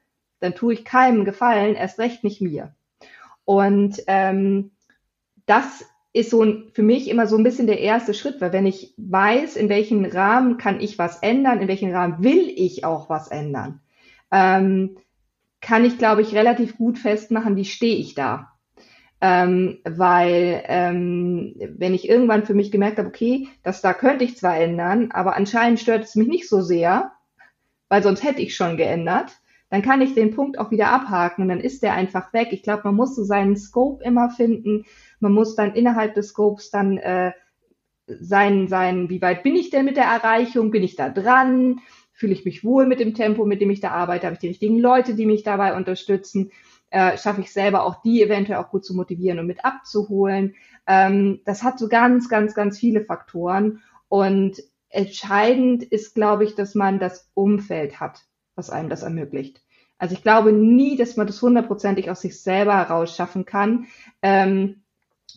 dann tue ich keinem Gefallen, erst recht nicht mir. Und ähm, das ist so ein, für mich immer so ein bisschen der erste Schritt, weil wenn ich weiß, in welchem Rahmen kann ich was ändern, in welchem Rahmen will ich auch was ändern, ähm, kann ich, glaube ich, relativ gut festmachen, wie stehe ich da. Ähm, weil ähm, wenn ich irgendwann für mich gemerkt habe, okay, das da könnte ich zwar ändern, aber anscheinend stört es mich nicht so sehr, weil sonst hätte ich schon geändert, dann kann ich den Punkt auch wieder abhaken und dann ist der einfach weg. Ich glaube, man muss so seinen Scope immer finden. Man muss dann innerhalb des Scopes dann äh, sein, sein, wie weit bin ich denn mit der Erreichung? Bin ich da dran? Fühle ich mich wohl mit dem Tempo, mit dem ich da arbeite? Habe ich die richtigen Leute, die mich dabei unterstützen? äh, schaffe ich selber auch die eventuell auch gut zu motivieren und mit abzuholen. Ähm, das hat so ganz, ganz, ganz viele Faktoren. Und entscheidend ist, glaube ich, dass man das Umfeld hat, was einem das ermöglicht. Also ich glaube nie, dass man das hundertprozentig aus sich selber heraus schaffen kann, ähm,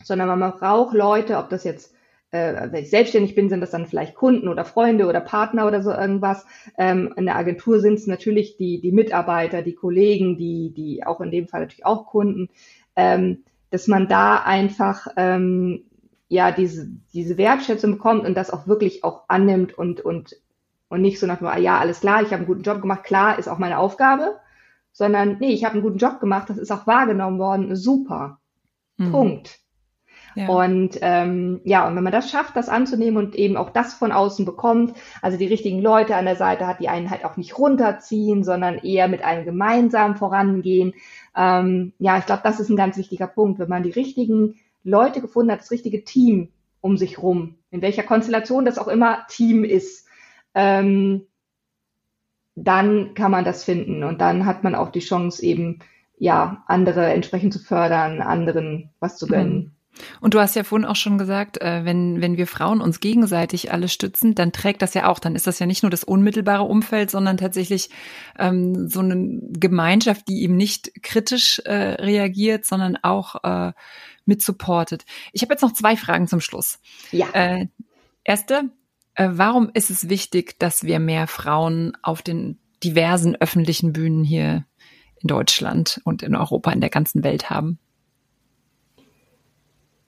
sondern man braucht Leute, ob das jetzt äh, wenn ich selbstständig bin, sind das dann vielleicht Kunden oder Freunde oder Partner oder so irgendwas. Ähm, in der Agentur sind es natürlich die, die Mitarbeiter, die Kollegen, die, die auch in dem Fall natürlich auch Kunden, ähm, dass man da einfach ähm, ja diese, diese Wertschätzung bekommt und das auch wirklich auch annimmt und, und, und nicht so nach dem, ah, ja, alles klar, ich habe einen guten Job gemacht, klar, ist auch meine Aufgabe, sondern nee, ich habe einen guten Job gemacht, das ist auch wahrgenommen worden, super. Mhm. Punkt. Ja. Und ähm, ja, und wenn man das schafft, das anzunehmen und eben auch das von außen bekommt, also die richtigen Leute an der Seite hat, die einen halt auch nicht runterziehen, sondern eher mit einem gemeinsam vorangehen. Ähm, ja, ich glaube, das ist ein ganz wichtiger Punkt, wenn man die richtigen Leute gefunden hat, das richtige Team um sich rum, in welcher Konstellation das auch immer Team ist. Ähm, dann kann man das finden und dann hat man auch die Chance eben ja andere entsprechend zu fördern, anderen was zu gönnen. Mhm. Und du hast ja vorhin auch schon gesagt, äh, wenn, wenn wir Frauen uns gegenseitig alle stützen, dann trägt das ja auch, dann ist das ja nicht nur das unmittelbare Umfeld, sondern tatsächlich ähm, so eine Gemeinschaft, die eben nicht kritisch äh, reagiert, sondern auch äh, mit supportet. Ich habe jetzt noch zwei Fragen zum Schluss. Ja. Äh, erste, warum ist es wichtig, dass wir mehr Frauen auf den diversen öffentlichen Bühnen hier in Deutschland und in Europa, in der ganzen Welt haben?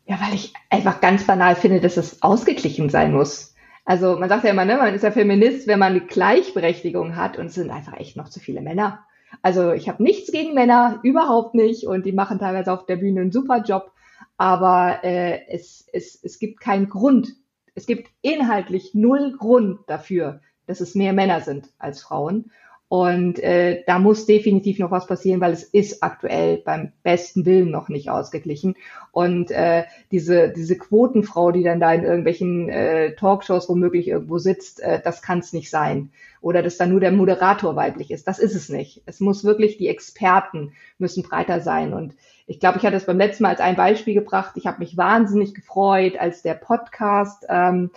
Ja, weil ich einfach ganz banal finde, dass es ausgeglichen sein muss. Also man sagt ja immer, ne, man ist ja Feminist, wenn man eine Gleichberechtigung hat und es sind einfach echt noch zu viele Männer. Also ich habe nichts gegen Männer, überhaupt nicht und die machen teilweise auf der Bühne einen super Job, aber äh, es, es, es gibt keinen Grund, es gibt inhaltlich null Grund dafür, dass es mehr Männer sind als Frauen. Und äh, da muss definitiv noch was passieren, weil es ist aktuell beim besten Willen noch nicht ausgeglichen. Und äh, diese, diese Quotenfrau, die dann da in irgendwelchen äh, Talkshows womöglich irgendwo sitzt, äh, das kann es nicht sein. Oder dass da nur der Moderator weiblich ist. Das ist es nicht. Es muss wirklich, die Experten müssen breiter sein. Und ich glaube, ich hatte es beim letzten Mal als ein Beispiel gebracht. Ich habe mich wahnsinnig gefreut, als der Podcast ähm,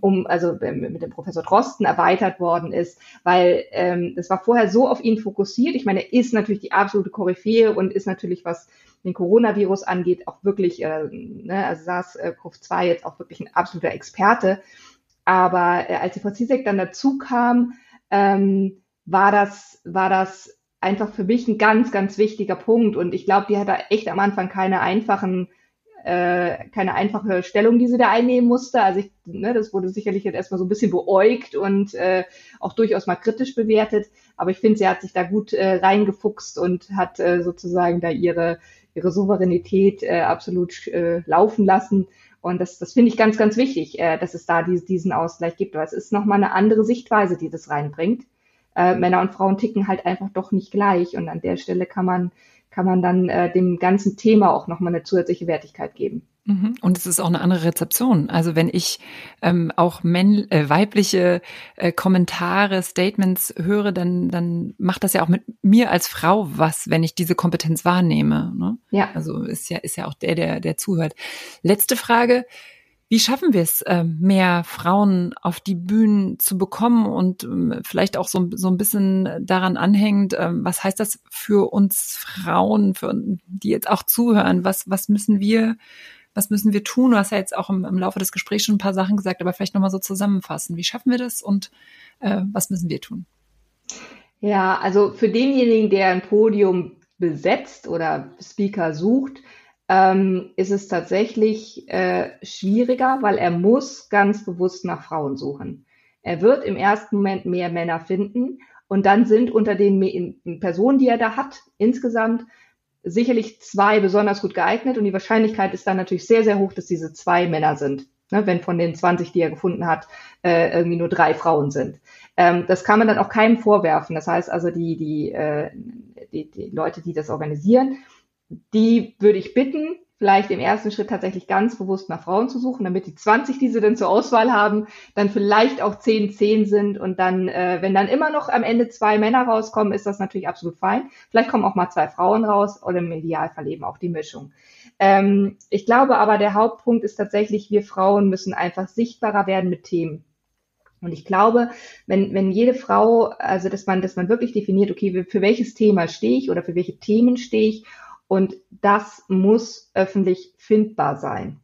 um, also mit dem Professor Drosten erweitert worden ist, weil ähm, das war vorher so auf ihn fokussiert. Ich meine, er ist natürlich die absolute Koryphäe und ist natürlich, was den Coronavirus angeht, auch wirklich, äh, ne, also SARS-CoV-2 jetzt auch wirklich ein absoluter Experte. Aber äh, als die Frau Zizek dann dazu kam, ähm, war das, war das einfach für mich ein ganz, ganz wichtiger Punkt. Und ich glaube, die hat da echt am Anfang keine einfachen äh, keine einfache Stellung, die sie da einnehmen musste. Also ich, ne, das wurde sicherlich jetzt erstmal so ein bisschen beäugt und äh, auch durchaus mal kritisch bewertet. Aber ich finde, sie hat sich da gut äh, reingefuchst und hat äh, sozusagen da ihre, ihre Souveränität äh, absolut äh, laufen lassen. Und das, das finde ich ganz, ganz wichtig, äh, dass es da die, diesen Ausgleich gibt. Weil es ist nochmal eine andere Sichtweise, die das reinbringt. Äh, Männer und Frauen ticken halt einfach doch nicht gleich. Und an der Stelle kann man kann man dann äh, dem ganzen Thema auch nochmal eine zusätzliche Wertigkeit geben. Mhm. Und es ist auch eine andere Rezeption. Also wenn ich ähm, auch männ äh, weibliche äh, Kommentare, Statements höre, dann, dann macht das ja auch mit mir als Frau was, wenn ich diese Kompetenz wahrnehme. Ne? Ja. Also ist ja, ist ja auch der, der, der zuhört. Letzte Frage. Wie schaffen wir es, ähm, mehr Frauen auf die Bühnen zu bekommen und ähm, vielleicht auch so, so ein bisschen daran anhängend, ähm, was heißt das für uns Frauen, für, die jetzt auch zuhören? Was, was müssen wir, was müssen wir tun? Du hast ja jetzt auch im, im Laufe des Gesprächs schon ein paar Sachen gesagt, aber vielleicht nochmal so zusammenfassen. Wie schaffen wir das und äh, was müssen wir tun? Ja, also für denjenigen, der ein Podium besetzt oder Speaker sucht, ähm, ist es tatsächlich äh, schwieriger, weil er muss ganz bewusst nach Frauen suchen. Er wird im ersten Moment mehr Männer finden und dann sind unter den Personen, die er da hat, insgesamt sicherlich zwei besonders gut geeignet und die Wahrscheinlichkeit ist dann natürlich sehr, sehr hoch, dass diese zwei Männer sind. Ne, wenn von den 20, die er gefunden hat, äh, irgendwie nur drei Frauen sind. Ähm, das kann man dann auch keinem vorwerfen. Das heißt also, die, die, äh, die, die Leute, die das organisieren, die würde ich bitten, vielleicht im ersten Schritt tatsächlich ganz bewusst nach Frauen zu suchen, damit die 20, die sie dann zur Auswahl haben, dann vielleicht auch 10, 10 sind und dann, äh, wenn dann immer noch am Ende zwei Männer rauskommen, ist das natürlich absolut fein. Vielleicht kommen auch mal zwei Frauen raus oder im Idealfall eben auch die Mischung. Ähm, ich glaube aber, der Hauptpunkt ist tatsächlich, wir Frauen müssen einfach sichtbarer werden mit Themen. Und ich glaube, wenn, wenn jede Frau, also dass man, dass man wirklich definiert, okay, für welches Thema stehe ich oder für welche Themen stehe ich und das muss öffentlich findbar sein.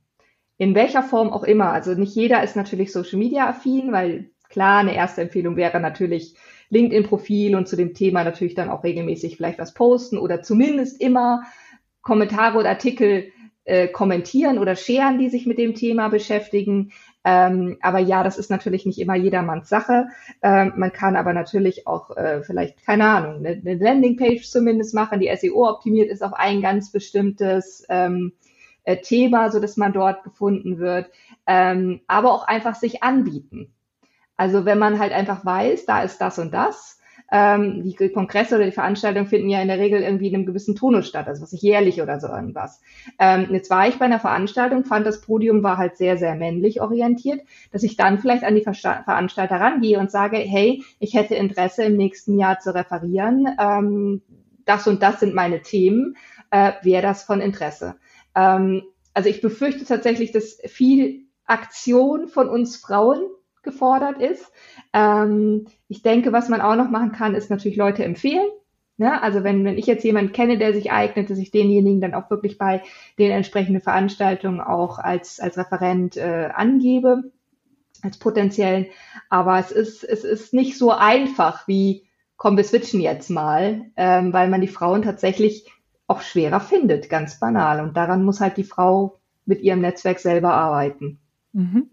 In welcher Form auch immer. Also nicht jeder ist natürlich Social Media affin, weil klar, eine erste Empfehlung wäre natürlich LinkedIn-Profil und zu dem Thema natürlich dann auch regelmäßig vielleicht was posten oder zumindest immer Kommentare oder Artikel äh, kommentieren oder scheren, die sich mit dem Thema beschäftigen. Ähm, aber ja, das ist natürlich nicht immer jedermanns Sache. Ähm, man kann aber natürlich auch äh, vielleicht, keine Ahnung, eine, eine Landingpage zumindest machen, die SEO optimiert ist auf ein ganz bestimmtes ähm, äh, Thema, so dass man dort gefunden wird, ähm, aber auch einfach sich anbieten. Also wenn man halt einfach weiß, da ist das und das, ähm, die Kongresse oder die Veranstaltungen finden ja in der Regel irgendwie in einem gewissen Tonus statt, also was ich jährlich oder so irgendwas. Ähm, jetzt war ich bei einer Veranstaltung, fand das Podium war halt sehr, sehr männlich orientiert, dass ich dann vielleicht an die Veranstalter rangehe und sage, hey, ich hätte Interesse im nächsten Jahr zu referieren, ähm, das und das sind meine Themen, äh, wäre das von Interesse. Ähm, also ich befürchte tatsächlich, dass viel Aktion von uns Frauen gefordert ist. Ähm, ich denke, was man auch noch machen kann, ist natürlich Leute empfehlen. Ne? Also wenn, wenn ich jetzt jemanden kenne, der sich eignet, dass ich denjenigen dann auch wirklich bei den entsprechenden Veranstaltungen auch als, als Referent äh, angebe, als potenziellen. Aber es ist, es ist nicht so einfach wie, komm, wir switchen jetzt mal, ähm, weil man die Frauen tatsächlich auch schwerer findet, ganz banal. Und daran muss halt die Frau mit ihrem Netzwerk selber arbeiten. Mhm.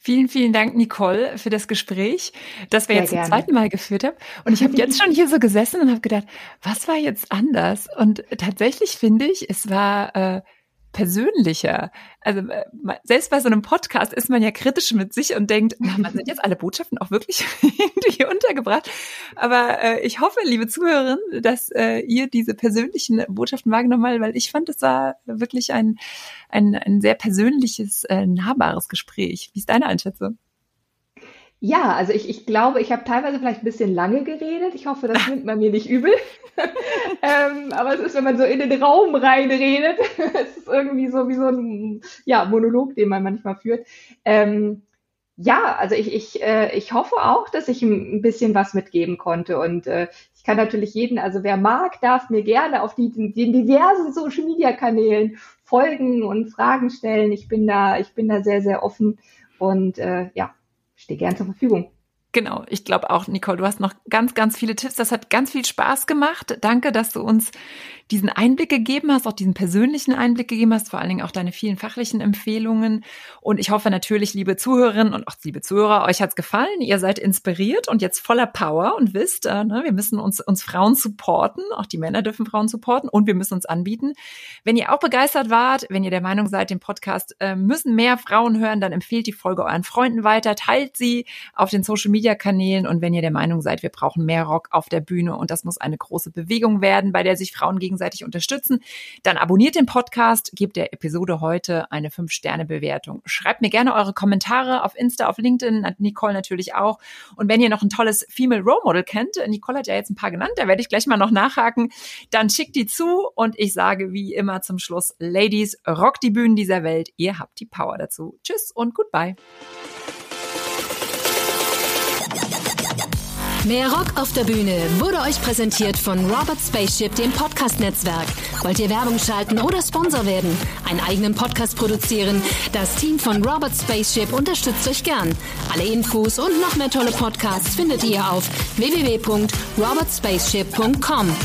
Vielen, vielen Dank, Nicole, für das Gespräch, das wir Sehr jetzt zum zweiten Mal geführt haben. Und ich habe jetzt schon hier so gesessen und habe gedacht, was war jetzt anders? Und tatsächlich finde ich, es war äh, persönlicher. Also äh, selbst bei so einem Podcast ist man ja kritisch mit sich und denkt, man sind jetzt alle Botschaften auch wirklich hier untergebracht. Aber äh, ich hoffe, liebe Zuhörerinnen, dass äh, ihr diese persönlichen Botschaften wahrgenommen habt, weil ich fand, es war wirklich ein, ein, ein sehr persönliches, äh, nahbares Gespräch. Wie ist deine Einschätzung? Ja, also ich, ich glaube, ich habe teilweise vielleicht ein bisschen lange geredet. Ich hoffe, das nimmt man mir nicht übel. ähm, aber es ist, wenn man so in den Raum reinredet, es ist irgendwie so wie so ein ja, Monolog, den man manchmal führt. Ähm, ja, also ich, ich, äh, ich hoffe auch, dass ich ein bisschen was mitgeben konnte. Und äh, ich kann natürlich jeden, also wer mag, darf mir gerne auf die, den diversen Social Media Kanälen folgen und Fragen stellen. Ich bin da, ich bin da sehr, sehr offen. Und äh, ja, stehe gern zur Verfügung. Genau, ich glaube auch, Nicole, du hast noch ganz, ganz viele Tipps. Das hat ganz viel Spaß gemacht. Danke, dass du uns diesen Einblick gegeben hast, auch diesen persönlichen Einblick gegeben hast, vor allen Dingen auch deine vielen fachlichen Empfehlungen. Und ich hoffe natürlich, liebe Zuhörerinnen und auch liebe Zuhörer, euch hat's gefallen. Ihr seid inspiriert und jetzt voller Power und wisst, äh, ne, wir müssen uns, uns Frauen supporten. Auch die Männer dürfen Frauen supporten und wir müssen uns anbieten. Wenn ihr auch begeistert wart, wenn ihr der Meinung seid, den Podcast äh, müssen mehr Frauen hören, dann empfehlt die Folge euren Freunden weiter, teilt sie auf den Social Media Kanälen und wenn ihr der Meinung seid, wir brauchen mehr Rock auf der Bühne und das muss eine große Bewegung werden, bei der sich Frauen gegen gegenseitig unterstützen, dann abonniert den Podcast, gebt der Episode heute eine 5-Sterne-Bewertung. Schreibt mir gerne eure Kommentare auf Insta, auf LinkedIn, Nicole natürlich auch. Und wenn ihr noch ein tolles Female Role Model kennt, Nicole hat ja jetzt ein paar genannt, da werde ich gleich mal noch nachhaken, dann schickt die zu und ich sage wie immer zum Schluss, Ladies, rockt die Bühnen dieser Welt, ihr habt die Power dazu. Tschüss und goodbye. Mehr Rock auf der Bühne wurde euch präsentiert von Robert Spaceship, dem Podcast-Netzwerk. Wollt ihr Werbung schalten oder Sponsor werden? Einen eigenen Podcast produzieren? Das Team von Robert Spaceship unterstützt euch gern. Alle Infos und noch mehr tolle Podcasts findet ihr auf www.robertspaceship.com.